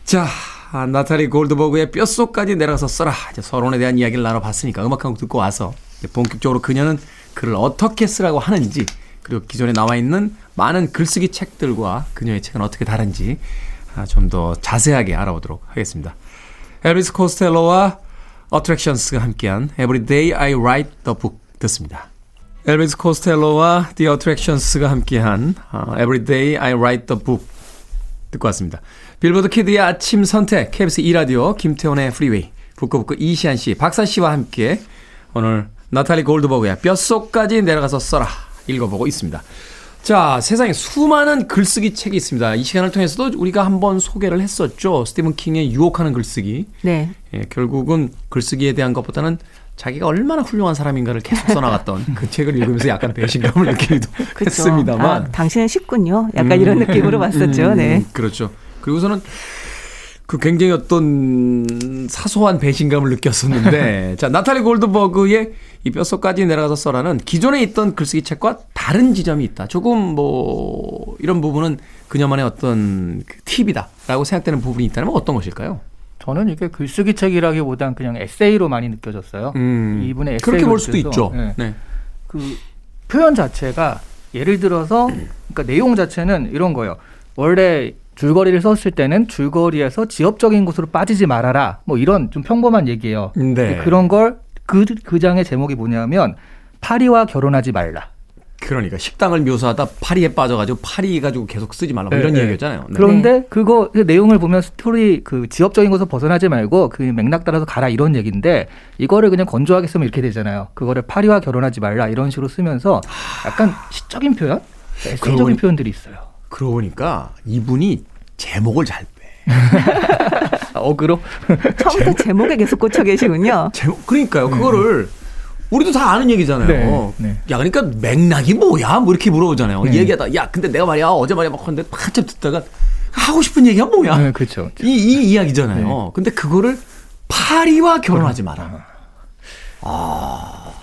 자, 아, 나탈리 골드버그의 뼛속까지 내려가서 써라. 이제 서론에 대한 이야기를 나눠봤으니까 음악 한 곡 듣고 와서 본격적으로 그녀는 글을 어떻게 쓰라고 하는지 그리고 기존에 나와 있는 많은 글쓰기 책들과 그녀의 책은 어떻게 다른지 아, 좀 더 자세하게 알아보도록 하겠습니다. 엘비스 코스텔로와 어트랙션스가 함께한 Everyday I Write the Book 듣습니다. 엘비스 코스텔로와 The Attractions가 함께한 어, Everyday I Write the Book 듣고 왔습니다. 빌보드 키드의 아침 선택 KBS 2라디오 김태훈의 프리웨이 북구북구 이시안 씨, 박사 씨와 함께 오늘 나탈리 골드버그의 뼛속까지 내려가서 써라 읽어보고 있습니다. 자, 세상에 수많은 글쓰기 책이 있습니다. 이 시간을 통해서도 우리가 한번 소개를 했었죠. 스티븐 킹의 유혹하는 글쓰기. 네. 예, 결국은 글쓰기에 대한 것보다는 자기가 얼마나 훌륭한 사람인가를 계속 써나갔던 [LAUGHS] 그 책을 읽으면서 약간 배신감을 느끼기도 그렇죠. 했습니다만. 아, 당신은 쉽군요. 약간 음, 이런 느낌으로 봤었죠. 음, 네. 그렇죠. 그리고서는 그 굉장히 어떤 사소한 배신감을 느꼈었는데, [LAUGHS] 자, 나탈리 골드버그의 이 뼛속까지 내려가서 써라는 기존에 있던 글쓰기 책과 다른 지점이 있다. 조금 뭐, 이런 부분은 그녀만의 어떤 그 팁이다라고 생각되는 부분이 있다면 어떤 것일까요? 저는 이게 글쓰기 책이라기보단 그냥 에세이로 많이 느껴졌어요. 음, 이분의 에세이 그렇게 볼 수도 있죠. 네. 그 표현 자체가 예를 들어서 그러니까 내용 자체는 이런 거예요. 원래 줄거리를 썼을 때는 줄거리에서 지엽적인 곳으로 빠지지 말아라. 뭐 이런 좀 평범한 얘기예요. 네. 그런 걸 그 그 장의 제목이 뭐냐면 파리와 결혼하지 말라. 그러니까 식당을 묘사하다 파리에 빠져가지고 파리 가지고 계속 쓰지 말라 뭐 네, 이런 네. 얘기였잖아요. 네. 그런데 그거 그 내용을 보면 스토리 그 지엽적인 곳에서 벗어나지 말고 그 맥락 따라서 가라 이런 얘기인데 이거를 그냥 건조하게 쓰면 이렇게 되잖아요. 그거를 파리와 결혼하지 말라 이런 식으로 쓰면서 약간 시적인 표현, 에세이적인 보니- 표현들이 있어요. 그러고 보니까 이분이 제목을 잘 빼. [LAUGHS] 어그로 처음부터 제목 에 계속 꽂혀 계시군요. [LAUGHS] 제목 그러니까요. 그거를 우리도 다 아는 얘기잖아요. 네, 네. 야, 그러니까 맥락이 뭐야? 뭐 이렇게 물어보잖아요. 네. 얘기하다, 야, 근데 내가 말이야, 어제 말이야, 막 하는데 한참 듣다가 하고 싶은 얘기가 뭐야? 네, 그렇죠. 이, 이 이야기잖아요. 근데 그거를 파리와 결혼하지 마라. 그래서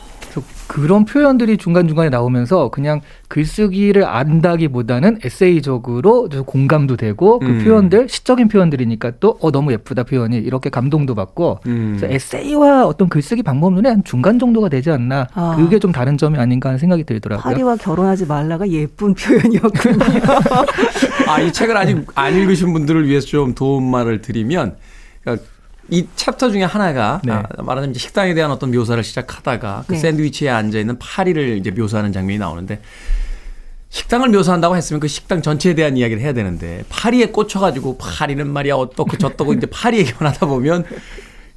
그런 표현들이 중간중간에 나오면서 그냥 글쓰기를 안다기보다는 에세이적으로 좀 공감도 되고 그 음. 표현들 시적인 표현들이니까 또 어 너무 예쁘다 표현이 이렇게 감동도 받고 음. 그래서 에세이와 어떤 글쓰기 방법론의 한 중간 정도가 되지 않나 아. 그게 좀 다른 점이 아닌가 하는 생각이 들더라고요. 파리와 결혼하지 말라가 예쁜 표현이었군요. [LAUGHS] 아, 이 책을 아직 안 읽으신 분들을 위해서 좀 도움말을 드리면, 그러니까 이 챕터 중에 하나가 네. 아, 말하자면 이제 식당에 대한 어떤 묘사를 시작하다가 그 네. 샌드위치에 앉아 있는 파리를 이제 묘사하는 장면이 나오는데 식당을 묘사한다고 했으면 그 식당 전체에 대한 이야기를 해야 되는데 파리에 꽂혀가지고 파리는 말이야 어떻고 저떻고 이제 파리 얘기만 하다 보면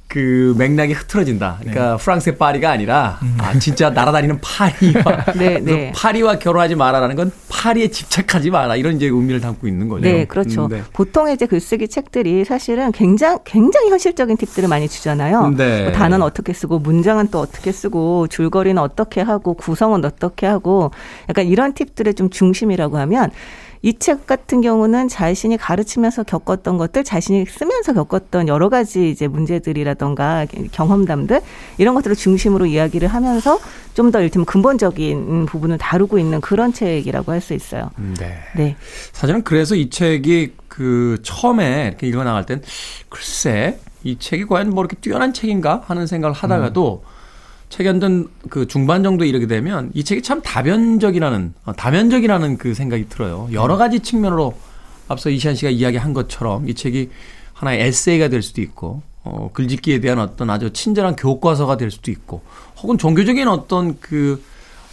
그 맥락이 흐트러진다. 그러니까 프랑스의 파리가 아니라 아 진짜 날아다니는 파리와 [LAUGHS] 네, 네. 파리와 결혼하지 마라라는 건 파리에 집착하지 마라 이런 이제 의미를 담고 있는 거죠. 네, 그렇죠. 음, 네. 보통 이제 글쓰기 책들이 사실은 굉장히 굉장히 현실적인 팁들을 많이 주잖아요. 네. 뭐 단어는 어떻게 쓰고 문장은 또 어떻게 쓰고 줄거리는 어떻게 하고 구성은 어떻게 하고 약간 이런 팁들의 좀 중심이라고 하면 이 책 같은 경우는 자신이 가르치면서 겪었던 것들, 자신이 쓰면서 겪었던 여러 가지 이제 문제들이라던가 경험담들 이런 것들을 중심으로 이야기를 하면서 좀더 이를테면 근본적인 부분을 다루고 있는 그런 책이라고 할 수 있어요. 네. 네. 사실은 그래서 이 책이 그 처음에 이렇게 읽어 나갈 땐 글쎄 이 책이 과연 뭐 이렇게 뛰어난 책인가 하는 생각을 하다가도 책이 한든 그 중반 정도 이르게 되면 이 책이 참 다변적이라는 어, 다면적이라는 그 생각이 들어요. 여러 가지 측면으로 앞서 이시안 씨가 이야기한 것처럼 이 책이 하나의 에세이가 될 수도 있고 어, 글짓기에 대한 어떤 아주 친절한 교과서가 될 수도 있고 혹은 종교적인 어떤 그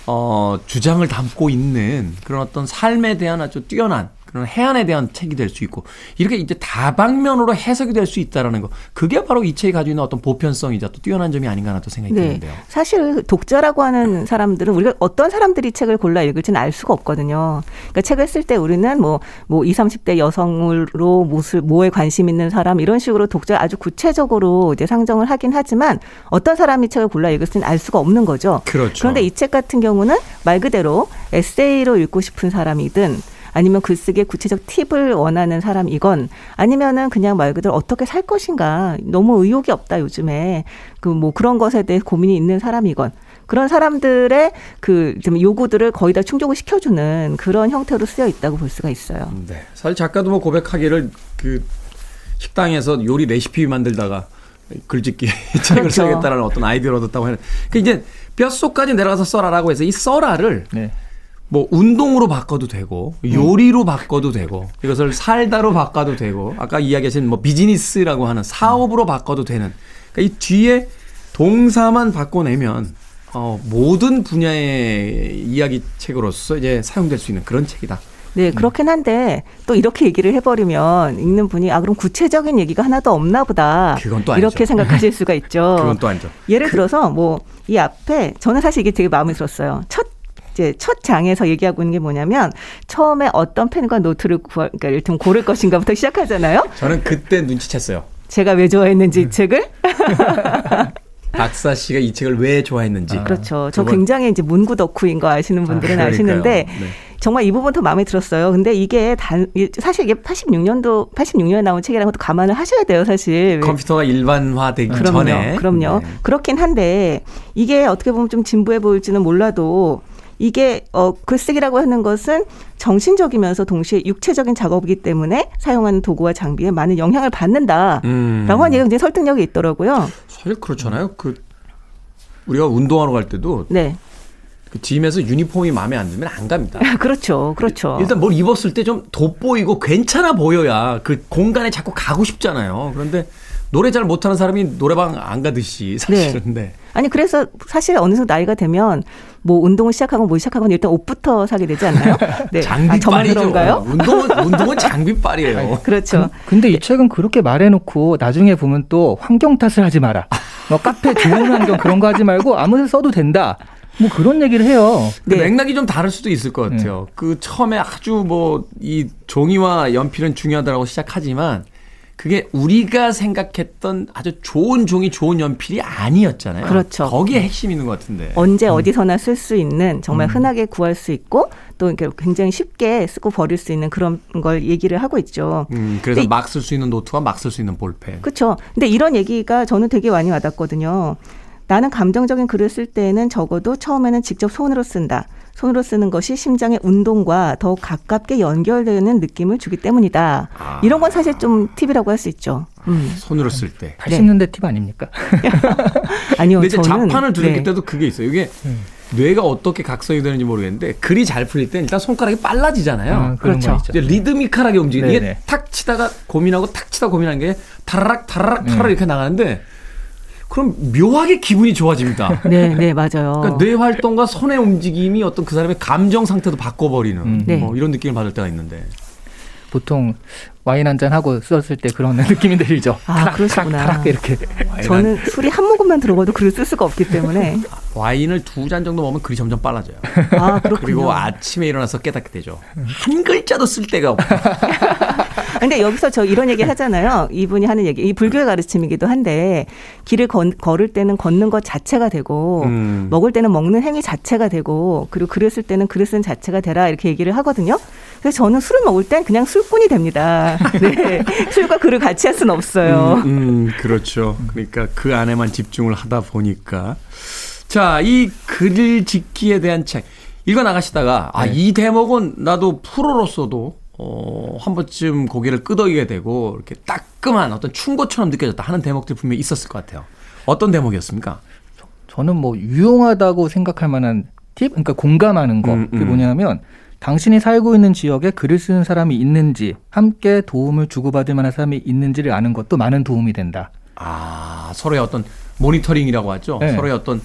어, 주장을 담고 있는 그런 어떤 삶에 대한 아주 뛰어난 그런 해안에 대한 책이 될 수 있고 이렇게 이제 다방면으로 해석이 될 수 있다라는 거 그게 바로 이 책이 가지고 있는 어떤 보편성이자 또 뛰어난 점이 아닌가 하는 또 생각이 네. 드는데요. 사실 독자라고 하는 사람들은 우리가 어떤 사람들이 책을 골라 읽을지는 알 수가 없거든요. 그러니까 책을 쓸 때 우리는 뭐, 뭐 20, 30대 여성으로 무엇을, 뭐에 관심 있는 사람 이런 식으로 독자 아주 구체적으로 이제 상정을 하긴 하지만 어떤 사람이 책을 골라 읽을지는 알 수가 없는 거죠. 그렇죠. 그런데 이 책 같은 경우는 말 그대로 에세이로 읽고 싶은 사람이든 아니면 글쓰기에 구체적 팁을 원하는 사람이건 아니면은 그냥 말 그대로 어떻게 살 것인가 너무 의욕이 없다 요즘에 그 뭐 그런 것에 대해 고민이 있는 사람이건 그런 사람들의 그좀 요구들을 거의 다 충족을 시켜주는 그런 형태로 쓰여 있다고 볼 수가 있어요. 네. 사실 작가도 뭐 고백하기를 그 식당에서 요리 레시피 만들다가 글짓기 [LAUGHS] 책을 그렇죠. 써야겠다라는 어떤 아이디어를 얻었다고 하는. 그 이제 뼛속까지 내려가서 써라라고 해서 이 써라를 네. 뭐 운동으로 바꿔도 되고 요리로 바꿔도 되고 이것을 살다로 바꿔도 되고 아까 이야기하신 뭐 비즈니스라고 하는 사업으로 바꿔도 되는 그러니까 이 뒤에 동사만 바꿔내면 어, 모든 분야의 이야기 책으로서 이제 사용될 수 있는 그런 책이다. 네, 그렇긴 한데 또 이렇게 얘기를 해버리면 읽는 분이 아 그럼 구체적인 얘기가 하나도 없나 보다 그건 또 아니죠. 이렇게 생각하실 수가 있죠. [LAUGHS] 그건 또 아니죠. 예를 들어서 뭐 이 앞에 저는 사실 이게 되게 마음에 들었어요. 첫 이제 첫 장에서 얘기하고 있는 게 뭐냐면 처음에 어떤 펜과 노트를 구할 그러니까 이를테면 고를 것인가부터 시작하잖아요. 저는 그때 눈치챘어요. 제가 왜 좋아했는지 이 책을 [LAUGHS] 박사 씨가 이 책을 왜 좋아했는지. 그렇죠. 저 그건- 굉장히 이제 문구 덕후인 거 아시는 분들은 아, 아, 시는데. 네. 정말 이 부분 더 마음에 들었어요. 근데 이게 단 이- 사실 이게 86년도 86년에 나온 책이라는 것도 감안을 하셔야 돼요, 사실. 컴퓨터가 일반화되기 그럼요. 전에. 그럼요. 네. 그렇긴 한데 이게 어떻게 보면 좀 진부해 보일지는 몰라도 이게 어 글쓰기라고 하는 것은 정신적이면서 동시에 육체적인 작업이기 때문에 사용하는 도구와 장비에 많은 영향을 받는다라고 음. 하는 얘기가 굉장히 설득력이 있더라고요. 사실 그렇잖아요. 그 우리가 운동하러 갈 때도 네. 그 짐에서 유니폼이 마음에 안 들면 안 갑니다. [LAUGHS] 그렇죠. 그렇죠. 일단 뭘 입었을 때 좀 돋보이고 괜찮아 보여야 그 공간에 자꾸 가고 싶잖아요. 그런데 노래 잘 못하는 사람이 노래방 안 가듯이 사실은 네. 아니 그래서 사실 어느 정도 나이가 되면 뭐 운동을 시작하고 뭐 시작하면 일단 옷부터 사게 되지 않나요? [LAUGHS] 네. 아, 장비빨이죠. 그런가요? 운동은 [LAUGHS] 운동은 장비빨이에요. 그렇죠. 근데 이 책은 그렇게 말해놓고 나중에 보면 또 환경 탓을 하지 마라. 뭐 카페 좋은 환경 그런 거 하지 말고 아무데나 써도 된다. 뭐 그런 얘기를 해요. 그 맥락이 좀 다를 수도 있을 것 같아요. 그 처음에 아주 뭐 이 종이와 연필은 중요하다고 시작하지만 그게 우리가 생각했던 아주 좋은 종이 좋은 연필이 아니었잖아요. 그렇죠. 거기에 핵심이 있는 것 같은데. 언제 어디서나 쓸 수 있는 정말 음. 흔하게 구할 수 있고 또 이렇게 굉장히 쉽게 쓰고 버릴 수 있는 그런 걸 얘기를 하고 있죠. 음, 그래서 막 쓸 수 있는 노트와 막 쓸 수 있는 볼펜. 그렇죠. 근데 이런 얘기가 저는 되게 많이 와닿거든요. 나는 감정적인 글을 쓸 때에는 적어도 처음에는 직접 손으로 쓴다. 손으로 쓰는 것이 심장의 운동과 더 가깝게 연결되는 느낌을 주기 때문이다. 아. 이런 건 사실 좀 팁이라고 할 수 있죠. 음. 손으로 쓸 때. 80년대 팁 아닙니까? [LAUGHS] 아니요, 근데 이제 저는 자판을 두들 네. 때도 그게 있어요. 이게 뇌가 어떻게 각성이 되는지 모르겠는데 글이 잘 풀릴 때 일단 손가락이 빨라지잖아요. 아, 그런 거 있죠. 이제 리드미컬하게 움직이는 이게 네네. 탁 치다가 고민하고 탁 치다 고민하는 게 타라락 타라락 타라 락 음. 이렇게 나가는데 그럼 묘하게 기분이 좋아집니다. [LAUGHS] 네, 네, 맞아요. 그러니까 뇌 활동과 손의 움직임이 어떤 그 사람의 감정 상태도 바꿔버리는 네. 뭐 이런 느낌을 받을 때가 있는데. 보통 와인 한 잔 하고 썼을 때 그런 [LAUGHS] 느낌이 들죠. 아, 타락, 그러시구나. 타락, 타락 이렇게. 저는 술이 한 모금만 들어가도 글을 쓸 수가 없기 때문에. 와인을 두 잔 정도 먹으면 글이 점점 빨라져요. 아, 그렇군요. 그리고 아침에 일어나서 깨닫게 되죠. 한 글자도 쓸 데가 없고. [LAUGHS] 근데 여기서 저 이런 얘기 하잖아요. 이분이 하는 얘기, 이 불교의 가르침이기도 한데 길을 건- 걸을 때는 걷는 것 자체가 되고 음. 먹을 때는 먹는 행위 자체가 되고 그리고 글을 쓸 때는 글을 쓴 자체가 되라 이렇게 얘기를 하거든요. 그래서 저는 술을 먹을 땐 그냥 술꾼이 됩니다. [LAUGHS] 네. 술과 글을 같이 할 수는 없어요. 음, 음, 그렇죠. 그러니까 그 안에만 집중을 하다 보니까. 자, 이글 짓기에 대한 책. 읽어 나가시다가, 아, 이 대목은 나도 프로로서도, 어, 한 번쯤 고개를 끄덕이게 되고, 이렇게 따끔한 어떤 충고처럼 느껴졌다 하는 대목들이 분명히 있었을 것 같아요. 어떤 대목이었습니까? 저는 뭐 유용하다고 생각할 만한 팁, 그러니까 공감하는 거. 음, 그게 음. 뭐냐면 당신이 살고 있는 지역에 글을 쓰는 사람이 있는지, 함께 도움을 주고받을 만한 사람이 있는지를 아는 것도 많은 도움이 된다. 아, 서로의 어떤 모니터링이라고 하죠. 네. 서로의 어떤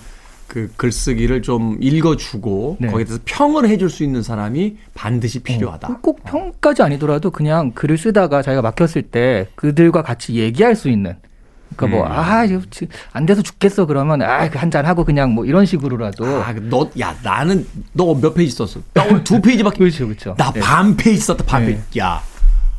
그 글쓰기를 좀 읽어주고, 네. 거기에 대해서 평을 해줄 수 있는 사람이 반드시 필요하다. 꼭 평까지 아니더라도 그냥 글을 쓰다가 자기가 막혔을 때 그들과 같이 얘기할 수 있는. 그러니까 뭐, 음. 아, 이거 지- 안 돼서 죽겠어. 그러면, 아, 한잔 하고 그냥 뭐 이런 식으로라도. 아, 너, 야, 나는, 너 몇 페이지 썼어? 나 오늘 두 [LAUGHS] 페이지밖에. 그렇죠, 그렇죠. 나 네. 반 페이지 썼다, 반 네. 페이지. 야,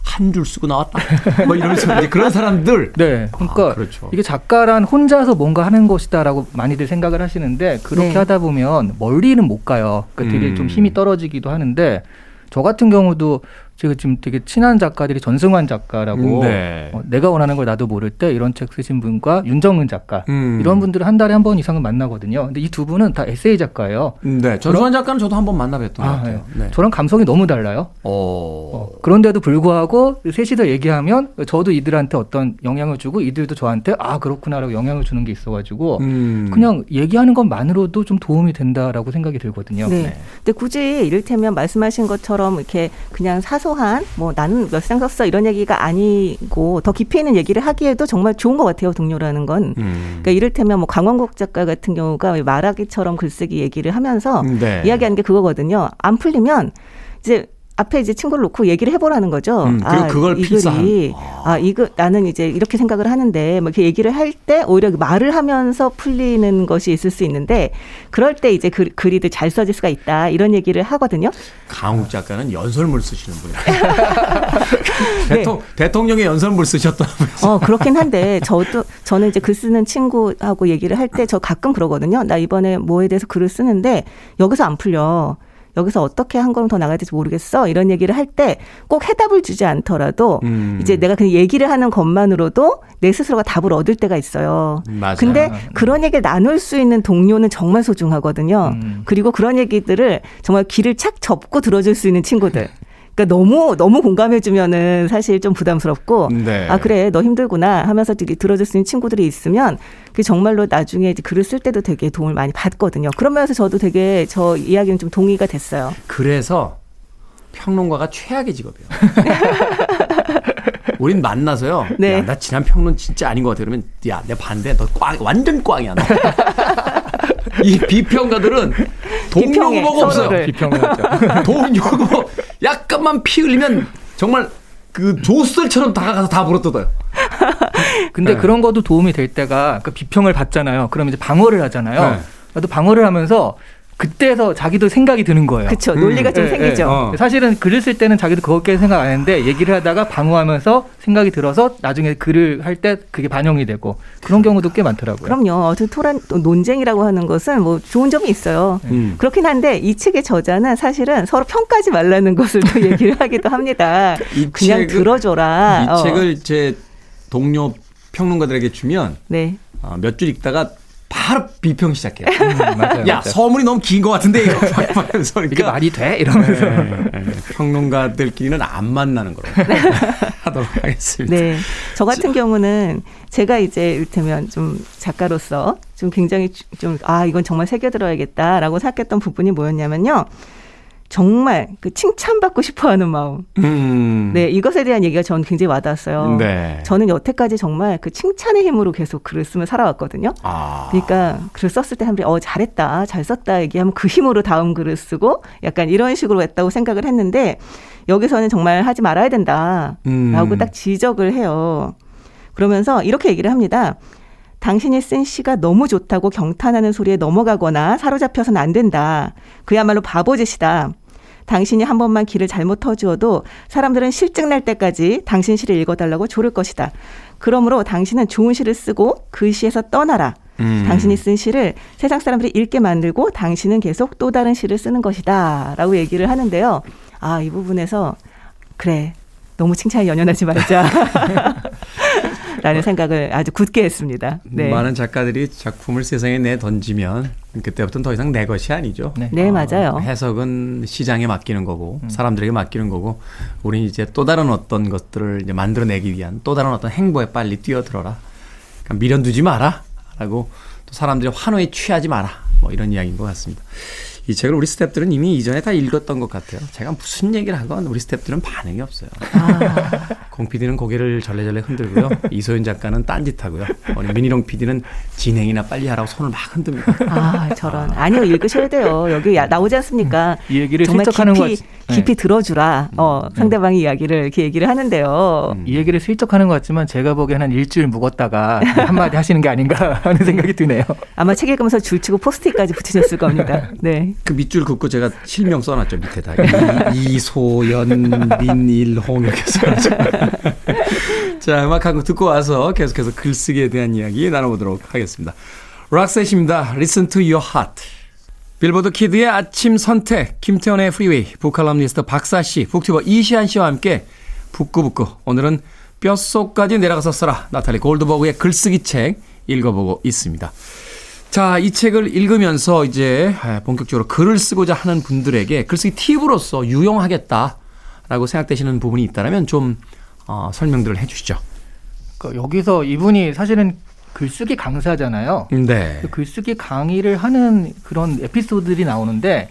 한 줄 쓰고 나왔다. 뭐 이러면서 이제 그런 사람들. 네. 그러니까 아, 그렇죠. 이게 작가란 혼자서 뭔가 하는 것이다라고 많이들 생각을 하시는데 그렇게 네. 하다 보면 멀리는 못 가요. 그러니까 되게 음. 좀 힘이 떨어지기도 하는데 저 같은 경우도 제가 지금 되게 친한 작가들이 전승환 작가라고 네. 어, 내가 원하는 걸 나도 모를 때 이런 책 쓰신 분과 윤정은 작가 음. 이런 분들은 한 달에 한 번 이상은 만나거든요. 근데 이 두 분은 다 에세이 작가예요. 네, 전수환 작가는 저도 한 번 만나뵀던 것 아, 같아요. 네. 네. 저랑 감성이 너무 달라요. 어. 그런데도 불구하고 셋이서 얘기하면 저도 이들한테 어떤 영향을 주고 이들도 저한테 아 그렇구나라고 영향을 주는 게 있어가지고 음. 그냥 얘기하는 것만으로도 좀 도움이 된다라고 생각이 들거든요. 네. 근데 굳이 이를테면 말씀하신 것처럼 이렇게 그냥 사 소한 뭐 나는 몇장 썼어 이런 얘기가 아니고 더 깊이 있는 얘기를 하기에도 정말 좋은 것 같아요 동료라는 건. 음. 그러니까 이를테면 뭐 강원국 작가 같은 경우가 왜 말하기처럼 글쓰기 얘기를 하면서 네. 이야기하는 게 그거거든요. 안 풀리면 이제 앞에 이제 친구를 놓고 얘기를 해보라는 거죠. 음, 그리고 그걸 이. 글이 아 이거 나는 이제 이렇게 생각을 하는데 뭐 이렇게 얘기를 할 때 오히려 그 말을 하면서 풀리는 것이 있을 수 있는데 그럴 때 이제 글, 글이 더잘 써질 수가 있다 이런 얘기를 하거든요. 강욱 작가는 연설물 쓰시는 분이에요. [LAUGHS] [LAUGHS] 네. 대통, 대통령의 연설물 분. 어, 그렇긴 한데, 저도, 저는 이제 글 쓰는 친구하고 얘기를 할 때 저 가끔 그러거든요. 나 이번에 뭐에 대해서 글을 쓰는데, 여기서 안 풀려. 여기서 어떻게 한 걸음 더 나가야 될지 모르겠어. 이런 얘기를 할 때 꼭 해답을 주지 않더라도, 음. 이제 내가 그냥 얘기를 하는 것만으로도 내 스스로가 답을 얻을 때가 있어요. 맞아요. 근데 그런 얘기를 나눌 수 있는 동료는 정말 소중하거든요. 음. 그리고 그런 얘기들을 정말 귀를 착 접고 들어줄 수 있는 친구들. 그러니까 너무 너무 공감해 주면은 사실 좀 부담스럽고 네. 아 그래 너 힘들구나 하면서 되게 들어줄 수 있는 친구들이 있으면 그 정말로 나중에 이제 글을 쓸 때도 되게 도움을 많이 받거든요. 그런 면에서 저도 되게 저 이야기는 좀 동의가 됐어요. 그래서 평론가가 최악의 직업이에요. [LAUGHS] 우린 만나서요. 네. 야, 나 지난 평론 진짜 아닌 것 같아. 그러면 야, 내 반대. 너 꽝, 완전 꽝이야. 너. [LAUGHS] 이 비평가들은 돈 비평해, 요구가 없어요. 하죠. [LAUGHS] 돈 요구 약간만 피 흘리면 정말 그 조슬처럼 다가가서 다 물어뜯어요. 근데 네. 그런 것도 도움이 될 때가 그 비평을 받잖아요. 그럼 이제 방어를 하잖아요. 네. 나도 방어를 하면서 그때서 자기도 생각이 드는 거예요. 그쵸 논리가 좀 예, 생기죠. 예. 어. 사실은 글을 쓸 때는 자기도 그렇게 생각 안 했는데 얘기를 하다가 방어하면서 생각이 들어서 나중에 글을 할 때 그게 반영이 되고 그런 경우도 꽤 많더라고요. 그럼요. 어떤 토란 또 논쟁이라고 하는 것은 뭐 좋은 점이 있어요. 음. 그렇긴 한데 이 책의 저자는 사실은 서로 평가하지 말라는 것을 또 [LAUGHS] 얘기를 하기도 합니다. 이 그냥 책을- 들어줘라. 이 어. 책을 제 동료 평론가들에게 주면 네. 어, 몇줄 읽다가 바로 비평 시작해요. 음, 맞아요. 야 맞아요. 서문이 너무 긴 것 같은데 이거 [LAUGHS] 하면서 이게 그러니까 말이 돼? 이러면서. 네, 네. 평론가들끼리는 안 만나는 거로 [LAUGHS] 하도록 하겠습니다. 네. 저 같은 경우는 제가 이제 이를테면 좀 작가로서 좀 굉장히 좀, 아, 이건 정말 새겨들어야겠다라고 생각했던 부분이 뭐였냐면요. 정말 그 칭찬받고 싶어 하는 마음. 음. 네, 이것에 대한 얘기가 저는 굉장히 와닿았어요. 네. 저는 여태까지 정말 그 칭찬의 힘으로 계속 글을 쓰며 살아왔거든요. 아. 그러니까 글을 썼을 때 사람들이 어 잘했다, 잘 썼다 얘기하면 그 힘으로 다음 글을 쓰고 약간 이런 식으로 했다고 생각을 했는데 여기서는 정말 하지 말아야 된다라고 음. 딱 지적을 해요. 그러면서 이렇게 얘기를 합니다. 당신이 쓴 시가 너무 좋다고 경탄하는 소리에 넘어가거나 사로잡혀서는 안 된다. 그야말로 바보짓이다. 당신이 한 번만 길을 잘못 터주어도 사람들은 실증 날 때까지 당신 시를 읽어달라고 조를 것이다. 그러므로 당신은 좋은 시를 쓰고 그 시에서 떠나라. 음. 당신이 쓴 시를 세상 사람들이 읽게 만들고 당신은 계속 또 다른 시를 쓰는 것이다. 라고 얘기를 하는데요. 아, 이 부분에서 그래. 너무 칭찬에 연연하지 말자. [LAUGHS] 라는 생각을 아주 굳게 했습니다. 네. 많은 작가들이 작품을 세상에 내 던지면 그때부터는 더 이상 내 것이 아니죠. 네. 네, 맞아요. 해석은 시장에 맡기는 거고 사람들에게 맡기는 거고 우리는 이제 또 다른 어떤 것들을 이제 만들어내기 위한 또 다른 어떤 행보에 빨리 뛰어들어라. 그러니까 미련 두지 마라 라고 또 사람들의 환호에 취하지 마라. 뭐 이런 이야기인 것 같습니다. 이 책을 우리 스탭들은 이미 이전에 다 읽었던 것 같아요. 제가 무슨 얘기를 하건 우리 스탭들은 반응이 없어요. 공 PD는 고개를 절레절레 흔들고요. 이소연 작가는 딴짓하고요. 우리 민희롱 PD는 진행이나 빨리 하라고 손을 막 흔듭니다. 아, 저런. 아 니요, 읽으셔야 돼요. 여기 야- 나오지 않습니까? 이 얘기를 정말 슬쩍하는 것 깊이, 같- 네. 깊이 들어주라. 어, 상대방의 이야기를 이렇게 얘기를 하는데요. 이 얘기를 슬쩍 하는 것 같지만 제가 보기에는 한 일주일 묵었다가 한마디 하시는 게 아닌가 [LAUGHS] 하는 생각이 드네요. 아마 책 읽으면서 줄치고 포스트잇까지 붙이셨을 겁니다. 네. 그 밑줄 긋고 제가 실명 써놨죠 밑에다. 이, 이소연 민일홍 이렇게 써놨죠 [LAUGHS] 자 음악 한 곡 듣고 와서 계속해서 글쓰기에 대한 이야기 나눠보도록 하겠습니다. 락셋입니다. Listen to Your Heart. 빌보드 키드의 아침 선택 김태훈의 프리웨이 북칼럼니스트 박사 씨 북튜버 이시안 씨와 함께 북구북구. 오늘은 뼛속까지 내려가서 써라. 나탈리 골드버그의 글쓰기 책 읽어보고 있습니다 자, 이 책을 읽으면서 이제 본격적으로 글을 쓰고자 하는 분들에게 글쓰기 팁으로서 유용하겠다라고 생각되시는 부분이 있다면 좀 어, 설명들을 해 주시죠. 그러니까 여기서 이분이 사실은 글쓰기 강사잖아요. 네. 그 글쓰기 강의를 하는 그런 에피소드들이 나오는데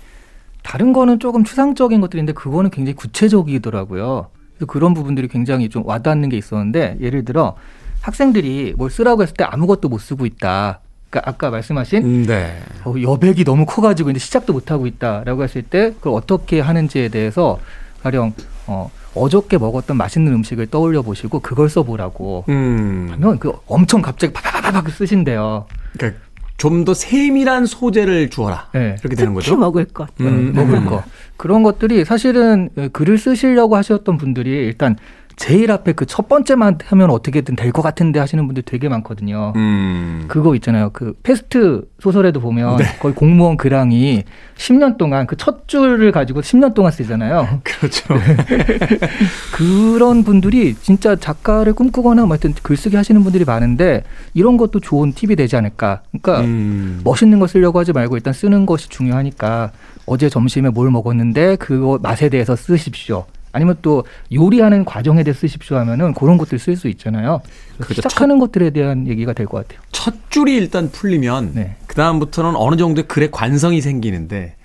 다른 거는 조금 추상적인 것들인데 그거는 굉장히 구체적이더라고요. 그래서 그런 부분들이 굉장히 좀 와닿는 게 있었는데 예를 들어 학생들이 뭘 쓰라고 했을 때 아무것도 못 쓰고 있다. 그러니까 아까 말씀하신 네. 어, 여백이 너무 커가지고 이제 시작도 못 하고 있다라고 했을 때 그걸 어떻게 하는지에 대해서 가령 어, 어저께 먹었던 맛있는 음식을 떠올려 보시고 그걸 써보라고 음. 하면 그 엄청 갑자기 파파파박 쓰신대요. 그러니까 좀 더 세밀한 소재를 주어라. 네. 이렇게 되는 특히 거죠. 먹을 것. 음, 먹을 음. 거 그런 것들이 사실은 어, 글을 쓰시려고 하셨던 분들이 일단 제일 앞에 그 첫 번째만 하면 어떻게든 될 것 같은데 하시는 분들 되게 많거든요. 음. 그거 있잖아요. 그 패스트 소설에도 보면 네. 거의 공무원 글항이 10년 동안 그 첫 줄을 가지고 10년 동안 쓰잖아요. [LAUGHS] 그렇죠. [LAUGHS] 그런 분들이 진짜 작가를 꿈꾸거나 뭐 하여튼 글쓰기 하시는 분들이 많은데 이런 것도 좋은 팁이 되지 않을까. 그러니까 음. 멋있는 거 쓰려고 하지 말고 일단 쓰는 것이 중요하니까 어제 점심에 뭘 먹었는데 그거 맛에 대해서 쓰십시오. 아니면 또 요리하는 과정에 대해 쓰십시오 하면은 그런 것들 쓸 수 있잖아요. 그렇죠. 시작하는 것들에 대한 얘기가 될 것 같아요. 첫 줄이 일단 풀리면 네. 그 다음부터는 어느 정도의 글의 관성이 생기는데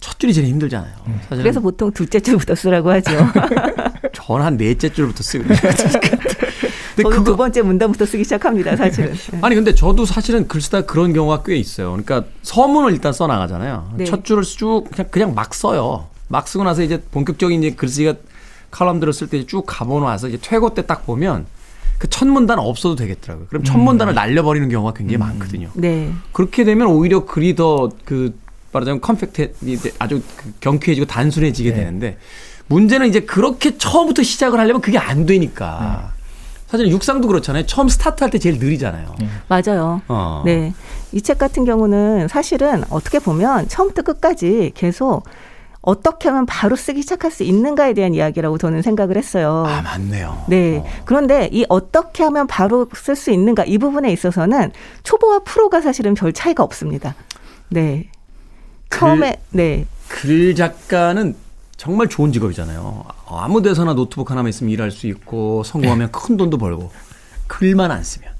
첫 줄이 제일 힘들잖아요. 사실은 그래서 보통 둘째 줄부터 쓰라고 하죠. [LAUGHS] 저는 한 넷째 줄부터 쓰거든요. [LAUGHS] 근데 저는 그거 두 번째 문단부터 쓰기 시작합니다, 사실은. 네. 아니 근데 저도 사실은 글 쓰다 그런 경우가 꽤 있어요. 그러니까 서문을 일단 써 나가잖아요. 네. 첫 줄을 쭉 그냥 그냥 막 써요. 막 쓰고 나서 이제 본격적인 이제 글쓰기가 칼럼들을 쓸 때 쭉 가보고 나서 이제 퇴고 때 딱 보면 그 첫 문단 없어도 되겠더라고요. 그럼 첫 문단을 날려버리는 경우가 굉장히 많거든요. 네. 그렇게 되면 오히려 글이 더 그 말하자면 컴팩트 아주 그 경쾌해지고 단순해지게 네. 되는데 문제는 이제 그렇게 처음부터 시작을 하려면 그게 안 되니까. 사실 육상도 그렇잖아요. 처음 스타트할 때 제일 느리잖아요. 맞아요. 어. 네. 이 책 같은 경우는 사실은 어떻게 보면 처음부터 끝까지 계속 어떻게 하면 바로 쓰기 시작할 수 있는가에 대한 이야기라고 저는 생각을 했어요. 아 맞네요. 네. 그런데 이 어떻게 하면 바로 쓸 수 있는가 이 부분에 있어서는 초보와 프로가 사실은 별 차이가 없습니다. 네. 처음에 네. 글 작가는 정말 좋은 직업이잖아요. 아무 데서나 노트북 하나만 있으면 일할 수 있고 성공하면 큰 돈도 벌고 글만 안 쓰면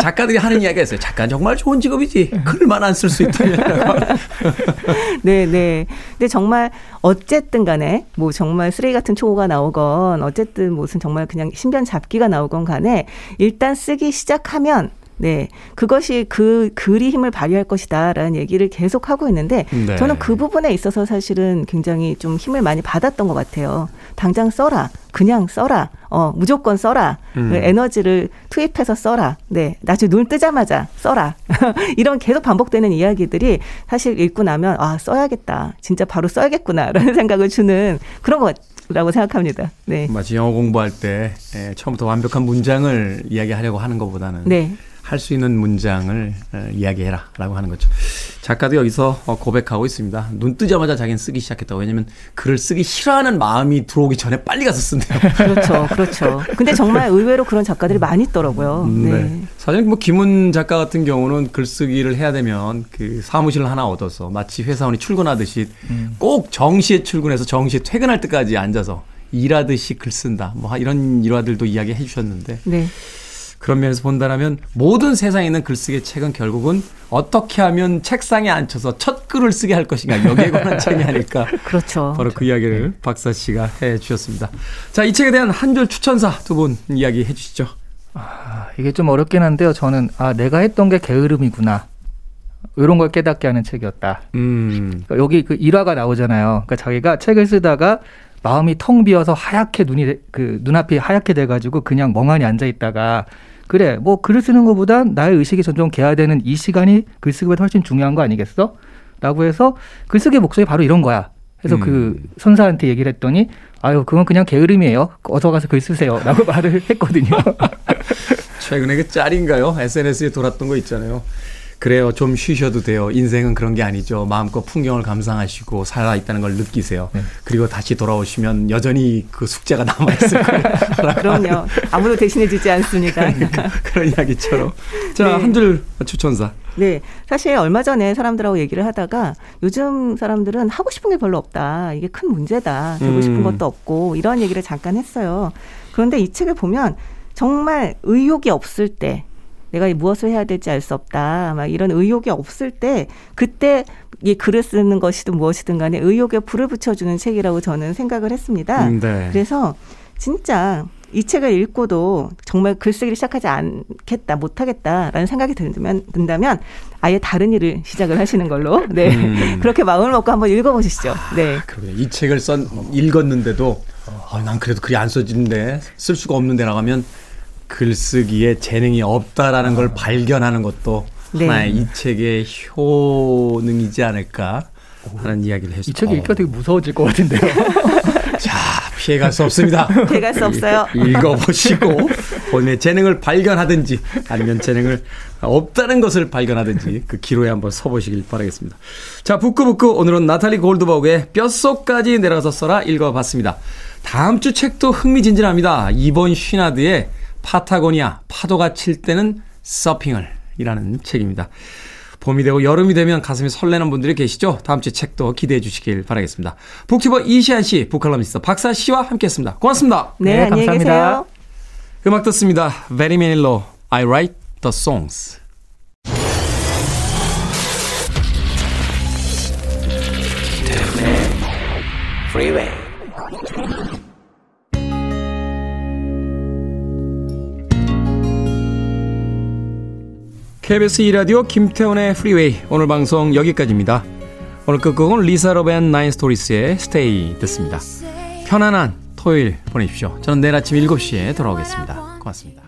작가들이 하는 이야기가 있어요. 작가는 정말 좋은 직업이지. 글만 안 쓸 수 있다면. [LAUGHS] 네, 네. 근데 정말 어쨌든 간에 뭐 정말 쓰레기 같은 초고가 나오건 어쨌든 무슨 정말 그냥 신변 잡기가 나오건 간에 일단 쓰기 시작하면 네. 그것이 그 글이 힘을 발휘할 것이다라는 얘기를 계속 하고 있는데 네. 저는 그 부분에 있어서 사실은 굉장히 좀 힘을 많이 받았던 것 같아요. 당장 써라. 그냥 써라. 어, 무조건 써라. 음. 그 에너지를 투입해서 써라. 네. 나중에 눈 뜨자마자 써라. [LAUGHS] 이런 계속 반복되는 이야기들이 사실 읽고 나면 아, 써야겠다. 진짜 바로 써야겠구나라는 [LAUGHS] 생각을 주는 그런 거라고 생각합니다. 네. 마치 영어 공부할 때 예, 처음부터 완벽한 문장을 이야기하려고 하는 것보다는 네. 할 수 있는 문장을 어, 이야기해라 라고 하는 거죠. 작가도 여기서 어, 고백하고 있습니다. 눈 뜨자마자 자기는 쓰기 시작했다고. 왜냐면 글을 쓰기 싫어하는 마음이 들어오기 전에 빨리 가서 쓴대요. 그렇죠. 그렇죠. 근데 정말 의외로 그런 작가들이 많이 있더라고요. 네. 네. 사실 뭐 김훈 작가 같은 경우는 글쓰기를 해야 되면 그 사무실을 하나 얻어서 마치 회사원이 출근하듯이 꼭 정시에 출근해서 정시에 퇴근할 때까지 앉아서 일하듯이 글 쓴다. 뭐 이런 일화들도 이야기해 주셨는데 네. 그런 면에서 본다면 모든 세상에 있는 글쓰기 책은 결국은 어떻게 하면 책상에 앉혀서 첫 글을 쓰게 할 것인가 여기에 관한 책이 아닐까. [LAUGHS] 그렇죠. 바로 그 이야기를 박사 씨가 해 주셨습니다. 자, 이 책에 대한 한 줄 추천사 두 분 이야기 해 주시죠. 아, 이게 좀 어렵긴 한데요. 저는 아 내가 했던 게 게으름이구나. 이런 걸 깨닫게 하는 책이었다. 음. 그러니까 여기 그 일화가 나오잖아요. 그러니까 자기가 책을 쓰다가 마음이 텅 비어서 하얗게 눈이 돼- 그 눈앞이 하얗게 돼가지고 그냥 멍하니 앉아 있다가 그래 뭐 글을 쓰는 것보단 나의 의식이 점점 개화되는 이 시간이 글쓰기보다 훨씬 중요한 거 아니겠어? 라고 해서 글쓰기의 목적이 바로 이런 거야. 그래서 음. 그 선사한테 얘기를 했더니 아유 그건 그냥 게으름이에요. 어서 가서 글 쓰세요라고 [LAUGHS] 말을 했거든요. [LAUGHS] 최근에 그 짤인가요? SNS에 돌았던 거 있잖아요. 그래요. 좀 쉬셔도 돼요. 인생은 그런 게 아니죠. 마음껏 풍경을 감상하시고 살아있다는 걸 느끼세요. 그리고 다시 돌아오시면 여전히 그 숙제가 남아있을 거예요. [LAUGHS] 그럼요. 아무도 대신해 주지 않습니다. [LAUGHS] 그런 이야기처럼. 자, 네. 한줄 추천사. 네. 사실 얼마 전에 사람들하고 얘기를 하다가 요즘 사람들은 하고 싶은 게 별로 없다. 이게 큰 문제다. 되고 싶은 음. 것도 없고 이런 얘기를 잠깐 했어요. 그런데 이 책을 보면 정말 의욕이 없을 때 내가 무엇을 해야 될지 알 수 없다. 막 이런 의욕이 없을 때 그때 이 글을 쓰는 것이든 무엇이든 간에 의욕에 불을 붙여주는 책이라고 저는 생각을 했습니다. 음, 네. 그래서 진짜 이 책을 읽고도 정말 글쓰기를 시작하지 않겠다, 못하겠다라는 생각이 든다면, 든다면 아예 다른 일을 시작을 하시는 걸로. 네. 음. [LAUGHS] 그렇게 마음을 먹고 한번 읽어보시죠. 네. 그러게요. 이 책을 썬 읽었는데도 아, 난 그래도 글이 안 써지는데 쓸 수가 없는데라고 하면 글쓰기에 재능이 없다라는 걸 발견하는 것도 네. 하나의 이 책의 효능이지 않을까 하는 이야기를 했습니다. 이 책이 읽기가 되게 무서워질 것 같은데요. [LAUGHS] 자, 피해갈 수 없습니다. 피해갈 수 없어요. 읽어보시고 본인의 재능을 발견하든지 아니면 재능을 없다는 것을 발견하든지 그 기로에 한번 서보시길 바라겠습니다. 자, 북구북구 오늘은 나탈리 골드버그의 뼛속까지 내려가서 써라 읽어봤습니다. 다음 주 책도 흥미진진합니다. 이번 쉬나드의 파타고니아 파도가 칠 때는 서핑을 이라는 책입니다. 봄이 되고 여름이 되면 가슴이 설레는 분들이 계시죠? 다음 주 책도 기대해 주시길 바라겠습니다. 북튜버 이시안 씨, 북칼럼니스트 박사 씨와 함께했습니다. 고맙습니다. 네, 안녕히 계세요. 음악 듣습니다. Very Manilo, I Write the Songs. Freeway. KBS 2라디오 김태훈의 프리웨이 오늘 방송 여기까지입니다. 오늘 끝곡은 리사 로브 앤 나인 스토리스의 Stay 듣습니다. 편안한 토요일 보내십시오. 저는 내일 아침 7시에 돌아오겠습니다. 고맙습니다.